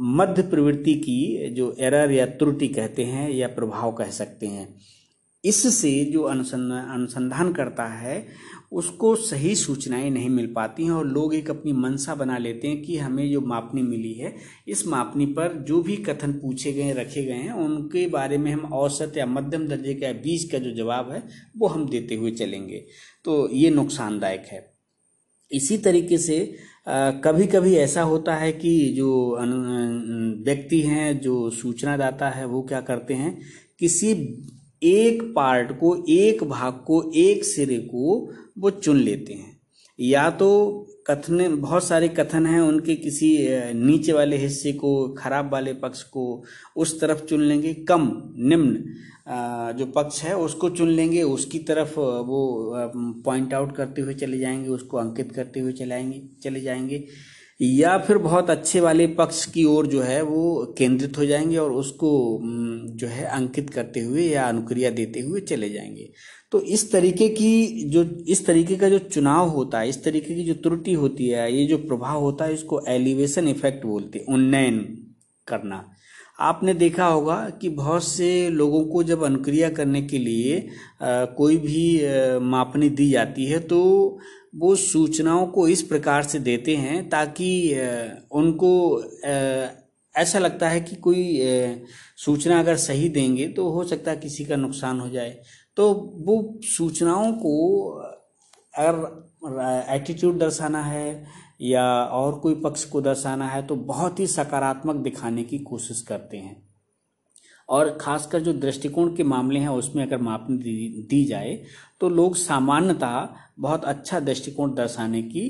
मध्य प्रवृत्ति की जो एरर या त्रुटि कहते हैं या प्रभाव कह सकते हैं। इससे जो अनुसंधान अनुसंधान करता है उसको सही सूचनाएँ नहीं मिल पाती हैं और लोग एक अपनी मनसा बना लेते हैं कि हमें जो मापनी मिली है, इस मापनी पर जो भी कथन पूछे गए, रखे गए हैं, उनके बारे में हम औसत या मध्यम दर्जे का बीज का जो जवाब है, वो हम देते हुए चलेंगे। तो ये नुकसानदायक है। इसी तरीके से कभी कभी ऐसा होता है कि जो व्यक्ति हैं, जो सूचना दाता है, वो क्या करते हैं, किसी एक पार्ट को, एक भाग को, एक सिरे को वो चुन लेते हैं। या तो कथन, बहुत सारे कथन हैं, उनके किसी नीचे वाले हिस्से को, खराब वाले पक्ष को उस तरफ़ चुन लेंगे। कम, निम्न जो पक्ष है, उसको चुन लेंगे। उसकी तरफ़ वो पॉइंट आउट करते हुए चले जाएँगे, उसको अंकित करते हुए चलाएँगे चले जाएँगे। या फिर बहुत अच्छे वाले पक्ष की ओर जो है, वो केंद्रित हो जाएँगे और उसको जो है, अंकित करते हुए या अनुक्रिया देते हुए चले जाएँगे। तो इस तरीके की जो इस तरीके का जो चुनाव होता है इस तरीके की जो त्रुटि होती है ये जो प्रभाव होता है इसको एलिवेशन इफ़ेक्ट बोलते हैं उन्नयन करना। आपने देखा होगा कि बहुत से लोगों को जब अनुक्रिया करने के लिए आ, कोई भी आ, मापनी दी जाती है तो वो सूचनाओं को इस प्रकार से देते हैं ताकि आ, उनको आ, ऐसा लगता है कि कोई सूचना अगर सही देंगे तो हो सकता है किसी का नुकसान हो जाए। तो वो सूचनाओं को अगर एटीट्यूड दर्शाना है या और कोई पक्ष को दर्शाना है तो बहुत ही सकारात्मक दिखाने की कोशिश करते हैं। और खासकर जो दृष्टिकोण के मामले हैं उसमें अगर मापनी दी, दी जाए तो लोग सामान्यतः बहुत अच्छा दृष्टिकोण दर्शाने की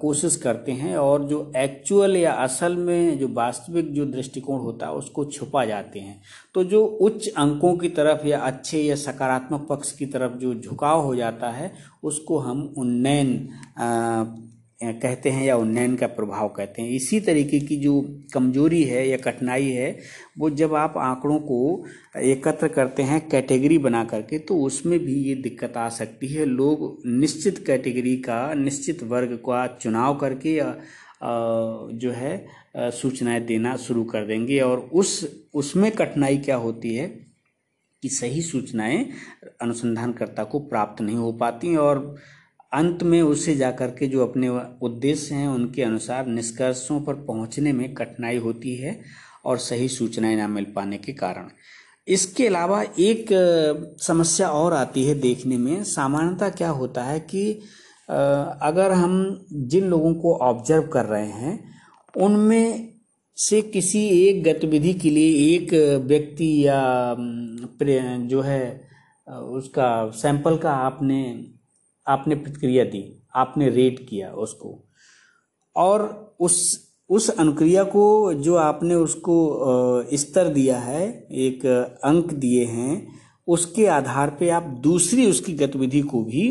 कोशिश करते हैं और जो एक्चुअल या असल में जो वास्तविक जो दृष्टिकोण होता है, उसको छुपा जाते हैं। तो जो उच्च अंकों की तरफ़ या अच्छे या सकारात्मक पक्ष की तरफ़ जो झुकाव हो जाता है, उसको हम उन्नयन कहते हैं या उन्नयन का प्रभाव कहते हैं। इसी तरीके की जो कमज़ोरी है या कठिनाई है, वो जब आप आंकड़ों को एकत्र करते हैं कैटेगरी बना करके तो उसमें भी ये दिक्कत आ सकती है। लोग निश्चित कैटेगरी का, निश्चित वर्ग का चुनाव करके जो है सूचनाएँ देना शुरू कर देंगे। और उस, उसमें कठिनाई क्या होती है कि सही सूचनाएँ अनुसंधानकर्ता को प्राप्त नहीं हो पाती और अंत में उसे जाकर के जो अपने उद्देश्य हैं, उनके अनुसार निष्कर्षों पर पहुँचने में कठिनाई होती है और सही सूचनाएँ ना मिल पाने के कारण। इसके अलावा एक समस्या और आती है देखने में। सामान्यतः क्या होता है कि अगर हम जिन लोगों को ऑब्ज़र्व कर रहे हैं, उनमें से किसी एक गतिविधि के लिए एक व्यक्ति या जो है उसका सैंपल का आपने आपने प्रतिक्रिया दी, आपने रेट किया उसको। और उस उस अनुक्रिया को जो आपने उसको स्तर दिया है, एक अंक दिए हैं, उसके आधार पे आप दूसरी उसकी गतिविधि को भी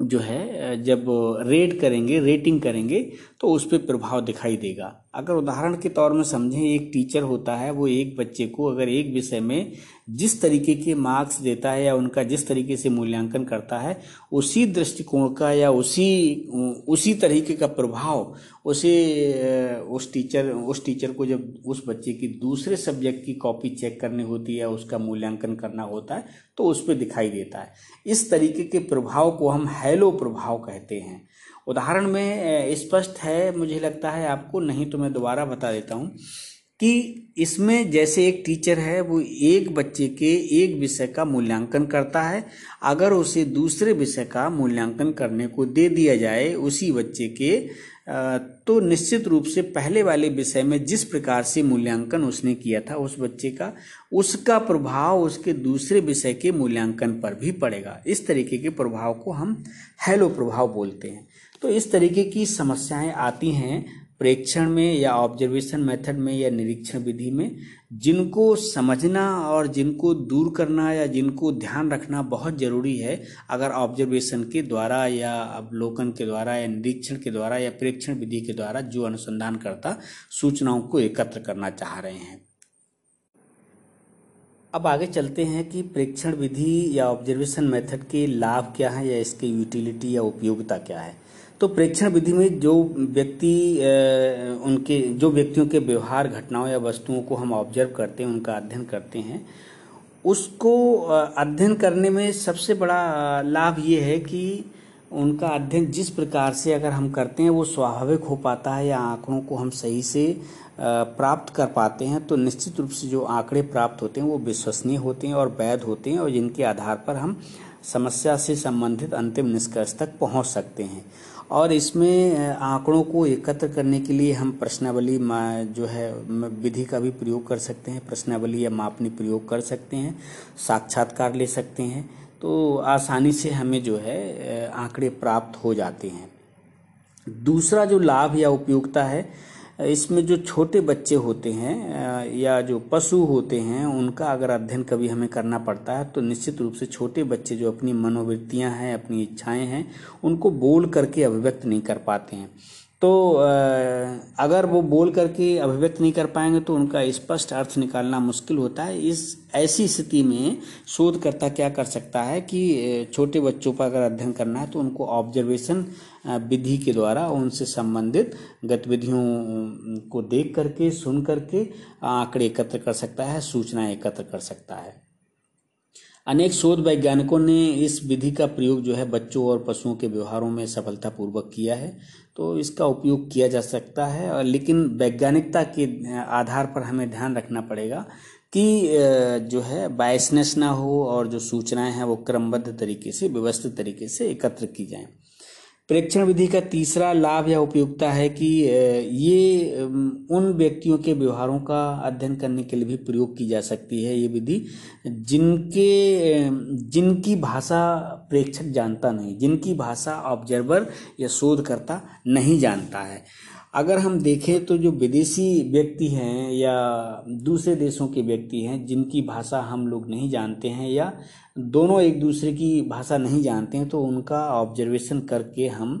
जो है, जब रेट करेंगे रेटिंग करेंगे तो उस पर प्रभाव दिखाई देगा। अगर उदाहरण के तौर में समझें, एक टीचर होता है, वो एक बच्चे को अगर एक विषय में जिस तरीके के मार्क्स देता है या उनका जिस तरीके से मूल्यांकन करता है, उसी दृष्टिकोण का या उसी उसी तरीके का प्रभाव उसे उस टीचर उस टीचर को जब उस बच्चे की दूसरे सब्जेक्ट की कॉपी चेक करनी होती है उसका मूल्यांकन करना होता है तो उस पर दिखाई देता है। इस तरीके के प्रभाव को हम हैलो प्रभाव कहते हैं। उदाहरण में स्पष्ट है, मुझे लगता है आपको, नहीं तो मैं दोबारा बता देता हूँ कि इसमें जैसे एक टीचर है, वो एक बच्चे के एक विषय का मूल्यांकन करता है। अगर उसे दूसरे विषय का मूल्यांकन करने को दे दिया जाए उसी बच्चे के तो निश्चित रूप से पहले वाले विषय में जिस प्रकार से मूल्यांकन उसने किया था उस बच्चे का, उसका प्रभाव उसके दूसरे विषय के मूल्यांकन पर भी पड़ेगा। इस तरीके के प्रभाव को हम हेलो प्रभाव बोलते हैं। तो इस तरीके की समस्याएँ आती हैं प्रेक्षण में या ऑब्जर्वेशन मेथड में या निरीक्षण विधि में, जिनको समझना और जिनको दूर करना या जिनको ध्यान रखना बहुत ज़रूरी है। अगर ऑब्जर्वेशन के द्वारा या अवलोकन के द्वारा या निरीक्षण के द्वारा या प्रेक्षण विधि के द्वारा जो अनुसंधानकर्ता सूचनाओं को एकत्र करना चाह रहे हैं। अब आगे चलते हैं कि प्रेक्षण विधि या ऑब्जर्वेशन मेथड के लाभ क्या है या इसके यूटिलिटी या उपयोगिता क्या है। तो प्रेक्षण विधि में जो व्यक्ति उनके, जो व्यक्तियों के व्यवहार घटनाओं या वस्तुओं को हम ऑब्ज़र्व करते हैं, उनका अध्ययन करते हैं, उसको अध्ययन करने में सबसे बड़ा लाभ ये है कि उनका अध्ययन जिस प्रकार से अगर हम करते हैं, वो स्वाभाविक हो पाता है या आंकड़ों को हम सही से प्राप्त कर पाते हैं तो निश्चित रूप से जो आंकड़े प्राप्त होते हैं, वो विश्वसनीय होते हैं और वैध होते हैं और जिनके आधार पर हम समस्या से संबंधित अंतिम निष्कर्ष तक पहुँच सकते हैं। और इसमें आंकड़ों को एकत्र करने के लिए हम प्रश्नावली जो है विधि का भी प्रयोग कर सकते हैं, प्रश्नावली या मापनी प्रयोग कर सकते हैं, साक्षात्कार ले सकते हैं तो आसानी से हमें जो है आंकड़े प्राप्त हो जाते हैं। दूसरा जो लाभ या उपयोगिता है इसमें जो छोटे बच्चे होते हैं या जो पशु होते हैं, उनका अगर अध्ययन कभी हमें करना पड़ता है तो निश्चित रूप से छोटे बच्चे जो अपनी मनोवृत्तियाँ हैं, अपनी इच्छाएँ हैं, उनको बोल करके अभिव्यक्त नहीं कर पाते हैं। तो अगर वो बोल करके अभिव्यक्त नहीं कर पाएँगे तो उनका स्पष्ट अर्थ निकालना मुश्किल होता है। इस, ऐसी स्थिति में शोधकर्ता क्या कर सकता है कि छोटे बच्चों पर अगर अध्ययन करना है तो उनको ऑब्जर्वेशन विधि के द्वारा उनसे संबंधित गतिविधियों को देख करके, सुन करके आंकड़े एकत्र कर सकता है, सूचनाएँ एकत्र कर सकता है। अनेक शोध वैज्ञानिकों ने इस विधि का प्रयोग जो है बच्चों और पशुओं के व्यवहारों में सफलतापूर्वक किया है तो इसका उपयोग किया जा सकता है और लेकिन वैज्ञानिकता के आधार पर हमें ध्यान रखना पड़ेगा कि जो है बायसनेस ना हो और जो सूचनाएँ हैं वो क्रमबद्ध तरीके से, व्यवस्थित तरीके से एकत्र की जाएँ। प्रेक्षण विधि का तीसरा लाभ या उपयोगिता है कि ये उन व्यक्तियों के व्यवहारों का अध्ययन करने के लिए भी प्रयोग की जा सकती है ये विधि, जिनके जिनकी भाषा प्रेक्षक जानता नहीं, जिनकी भाषा ऑब्जर्वर या शोधकर्ता नहीं जानता है। अगर हम देखें तो जो विदेशी व्यक्ति हैं या दूसरे देशों के व्यक्ति हैं, जिनकी भाषा हम लोग नहीं जानते हैं या दोनों एक दूसरे की भाषा नहीं जानते हैं तो उनका ऑब्जर्वेशन करके हम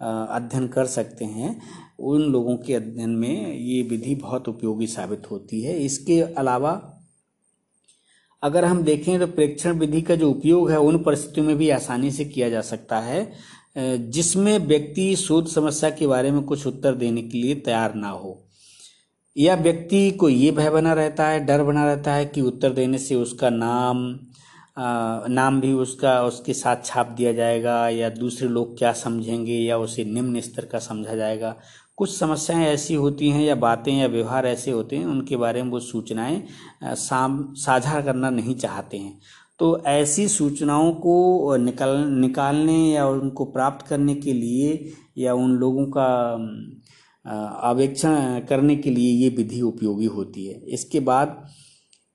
अध्ययन कर सकते हैं। उन लोगों के अध्ययन में ये विधि बहुत उपयोगी साबित होती है। इसके अलावा, अगर हम देखें तो प्रेक्षण विधि का जो उपयोग है, उन परिस्थितियों में भी आसानी से किया जा सकता है। जिसमें व्यक्ति शोध समस्या के बारे में कुछ उत्तर देने के लिए तैयार ना हो। या व्यक्ति को ये भय बना रहता है डर बना रहता है कि उत्तर देने से उसका नाम आ, नाम भी उसका उसके साथ छाप दिया जाएगा या दूसरे लोग क्या समझेंगे या उसे निम्न स्तर का समझा जाएगा। कुछ समस्याएँ ऐसी होती हैं या बातें या व्यवहार ऐसे होते हैं उनके बारे में वो सूचनाएँ साझा करना नहीं चाहते हैं। तो ऐसी सूचनाओं को निकाल, निकालने या उनको प्राप्त करने के लिए या उन लोगों का आवेक्षण करने के लिए ये विधि उपयोगी होती है। इसके बाद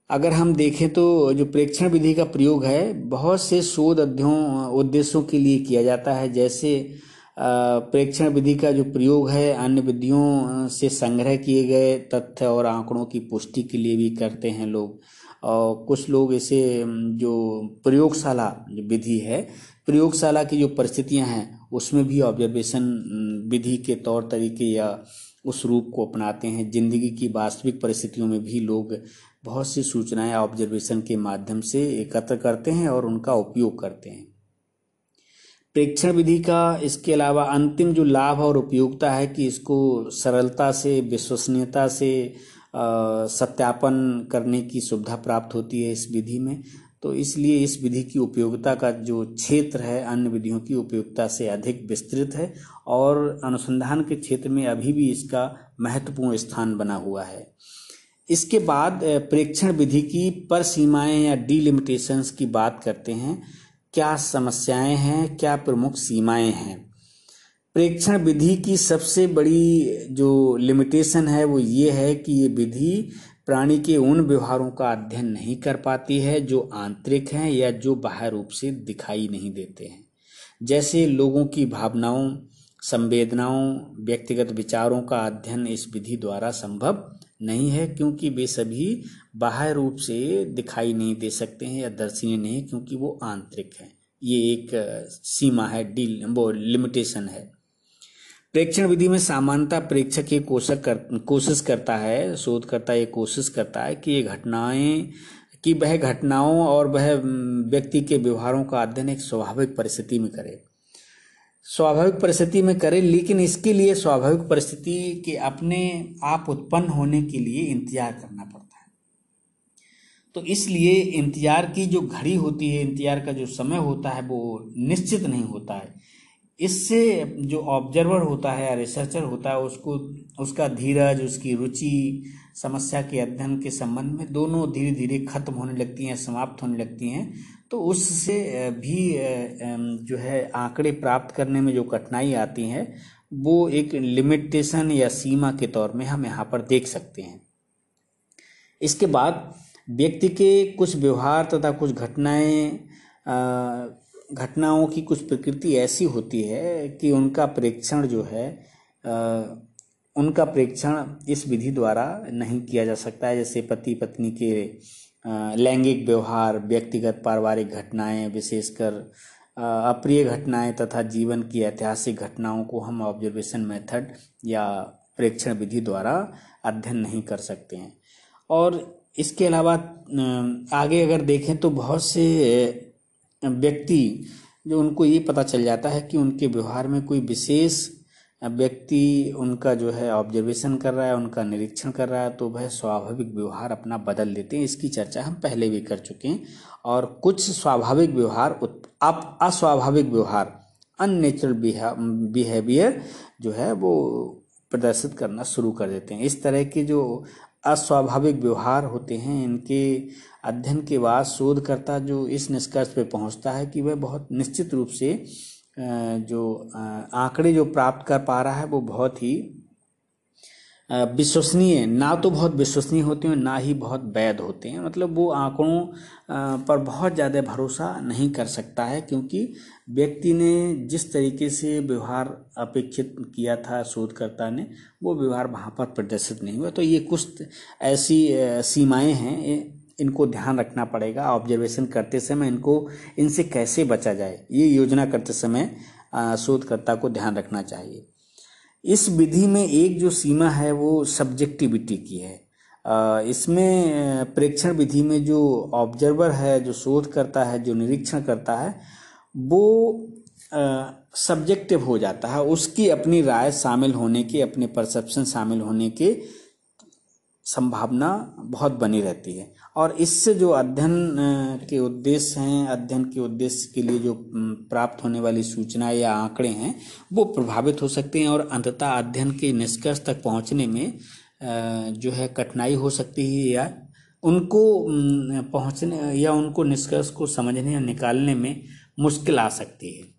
अगर हम देखें तो जो प्रेक्षण विधि का प्रयोग है, बहुत से शोध अध्ययों, उद्देश्यों के लिए किया जाता है। जैसे प्रेक्षण विधि का जो प्रयोग है, अन्य विधियों से संग्रह किए गए तथ्य और आंकड़ों की पुष्टि के लिए भी करते हैं लोग। और कुछ लोग इसे जो प्रयोगशाला विधि है, प्रयोगशाला की जो परिस्थितियाँ हैं, उसमें भी ऑब्जर्वेशन विधि के तौर तरीके या उस रूप को अपनाते हैं। ज़िंदगी की वास्तविक परिस्थितियों में भी लोग बहुत सी सूचनाएँ ऑब्जर्वेशन के माध्यम से एकत्र करते हैं और उनका उपयोग करते हैं। प्रेक्षण विधि का, इसके अलावा अंतिम जो लाभ और उपयोगिता है कि इसको सरलता से, विश्वसनीयता से सत्यापन करने की सुविधा प्राप्त होती है इस विधि में। तो इसलिए इस विधि की उपयोगिता का जो क्षेत्र है, अन्य विधियों की उपयोगिता से अधिक विस्तृत है और अनुसंधान के क्षेत्र में अभी भी इसका महत्वपूर्ण स्थान बना हुआ है। इसके बाद प्रेक्षण विधि की पर सीमाएँ या डीलिमिटेशंस की बात करते हैं। क्या समस्याएँ हैं, क्या प्रमुख सीमाएँ हैं? प्रेक्षण विधि की सबसे बड़ी जो लिमिटेशन है वो ये है कि ये विधि प्राणी के उन व्यवहारों का अध्ययन नहीं कर पाती है, जो आंतरिक हैं या जो बाह्य रूप से दिखाई नहीं देते हैं। जैसे लोगों की भावनाओं, संवेदनाओं, व्यक्तिगत विचारों का अध्ययन इस विधि द्वारा संभव नहीं है, क्योंकि वे सभी बाह्य रूप से दिखाई नहीं दे सकते हैं या दर्शनीय नहीं क्योंकि वो आंतरिक है। ये एक सीमा है, डील, वो लिमिटेशन है। प्रेक्षण विधि में सामान्यता प्रेक्षक ये कोशक कर, कोशिश करता है, शोधकर्ता ये कोशिश करता है कि ये घटनाएँ, कि वह घटनाओं और वह व्यक्ति के व्यवहारों का अध्ययन एक स्वाभाविक परिस्थिति में करे। स्वाभाविक परिस्थिति में करे, लेकिन इसके लिए स्वाभाविक परिस्थिति के अपने आप उत्पन्न होने के लिए इंतज़ार करना पड़ता है। तो इसलिए इंतज़ार की जो घड़ी होती है, इंतज़ार का जो समय होता है, वो निश्चित नहीं होता है। इससे जो ऑब्जर्वर होता है या रिसर्चर होता है, उसको, उसका धीरज, उसकी रुचि, समस्या के अध्ययन के संबंध में दोनों धीरे धीरे खत्म होने लगती हैं, समाप्त होने लगती हैं। तो उससे भी जो है, आंकड़े प्राप्त करने में जो कठिनाई आती है, वो एक लिमिटेशन या सीमा के तौर में हम यहाँ पर देख सकते हैं। इसके बाद, व्यक्ति के कुछ व्यवहार तथा कुछ घटनाएँ घटनाओं की कुछ प्रकृति ऐसी होती है कि उनका प्रेक्षण जो है उनका प्रेक्षण इस विधि द्वारा नहीं किया जा सकता है। जैसे पति पत्नी के लैंगिक व्यवहार, व्यक्तिगत पारिवारिक घटनाएँ, विशेषकर अप्रिय घटनाएँ तथा जीवन की ऐतिहासिक घटनाओं को हम ऑब्जर्वेशन मेथड या प्रेक्षण विधि द्वारा अध्ययन नहीं कर सकते हैं। और इसके अलावा आगे अगर देखें तो बहुत से व्यक्ति, जो उनको ये पता चल जाता है कि उनके व्यवहार में कोई विशेष व्यक्ति उनका जो है ऑब्जर्वेशन कर रहा है, उनका निरीक्षण कर रहा है तो वह स्वाभाविक व्यवहार अपना बदल देते हैं। इसकी चर्चा हम पहले भी कर चुके हैं। और कुछ स्वाभाविक व्यवहार आप अस्वाभाविक व्यवहार अननेचुरल बिहेवियर जो है वो प्रदर्शित करना शुरू कर देते हैं। इस तरह के जो अस्वाभाविक व्यवहार होते हैं, इनके अध्ययन के बाद शोधकर्ता जो इस निष्कर्ष पे पहुँचता है कि वह बहुत निश्चित रूप से जो आंकड़े जो प्राप्त कर पा रहा है वो बहुत ही विश्वसनीय ना तो बहुत विश्वसनीय होते हैं ना ही बहुत वैध होते हैं। मतलब वो आंकड़ों पर बहुत ज़्यादा भरोसा नहीं कर सकता है क्योंकि व्यक्ति ने जिस तरीके से व्यवहार अपेक्षित किया था शोधकर्ता ने, वो व्यवहार वहाँ पर प्रदर्शित नहीं हुआ। तो ये कुछ ऐसी सीमाएँ हैं। इनको ध्यान रखना पड़ेगा। ऑब्जर्वेशन करते समय इनको, इनसे कैसे बचा जाए, ये योजना करते समय शोधकर्ता को ध्यान रखना चाहिए। इस विधि में एक जो सीमा है वो सब्जेक्टिविटी की है। इसमें, प्रेक्षण विधि में जो ऑब्जर्वर है, जो शोध करता है, जो निरीक्षण करता है, वो सब्जेक्टिव हो जाता है। उसकी अपनी राय शामिल होने के, अपने परसेप्शन शामिल होने के संभावना बहुत बनी रहती है। और इससे जो अध्ययन के उद्देश्य हैं, अध्ययन के उद्देश्य के लिए जो प्राप्त होने वाली सूचना या आंकड़े हैं, वो प्रभावित हो सकते हैं और अंततः अध्ययन के निष्कर्ष तक पहुँचने में जो है कठिनाई हो सकती है या उनको पहुँचने या उनको निष्कर्ष को समझने या निकालने में मुश्किल आ सकती है।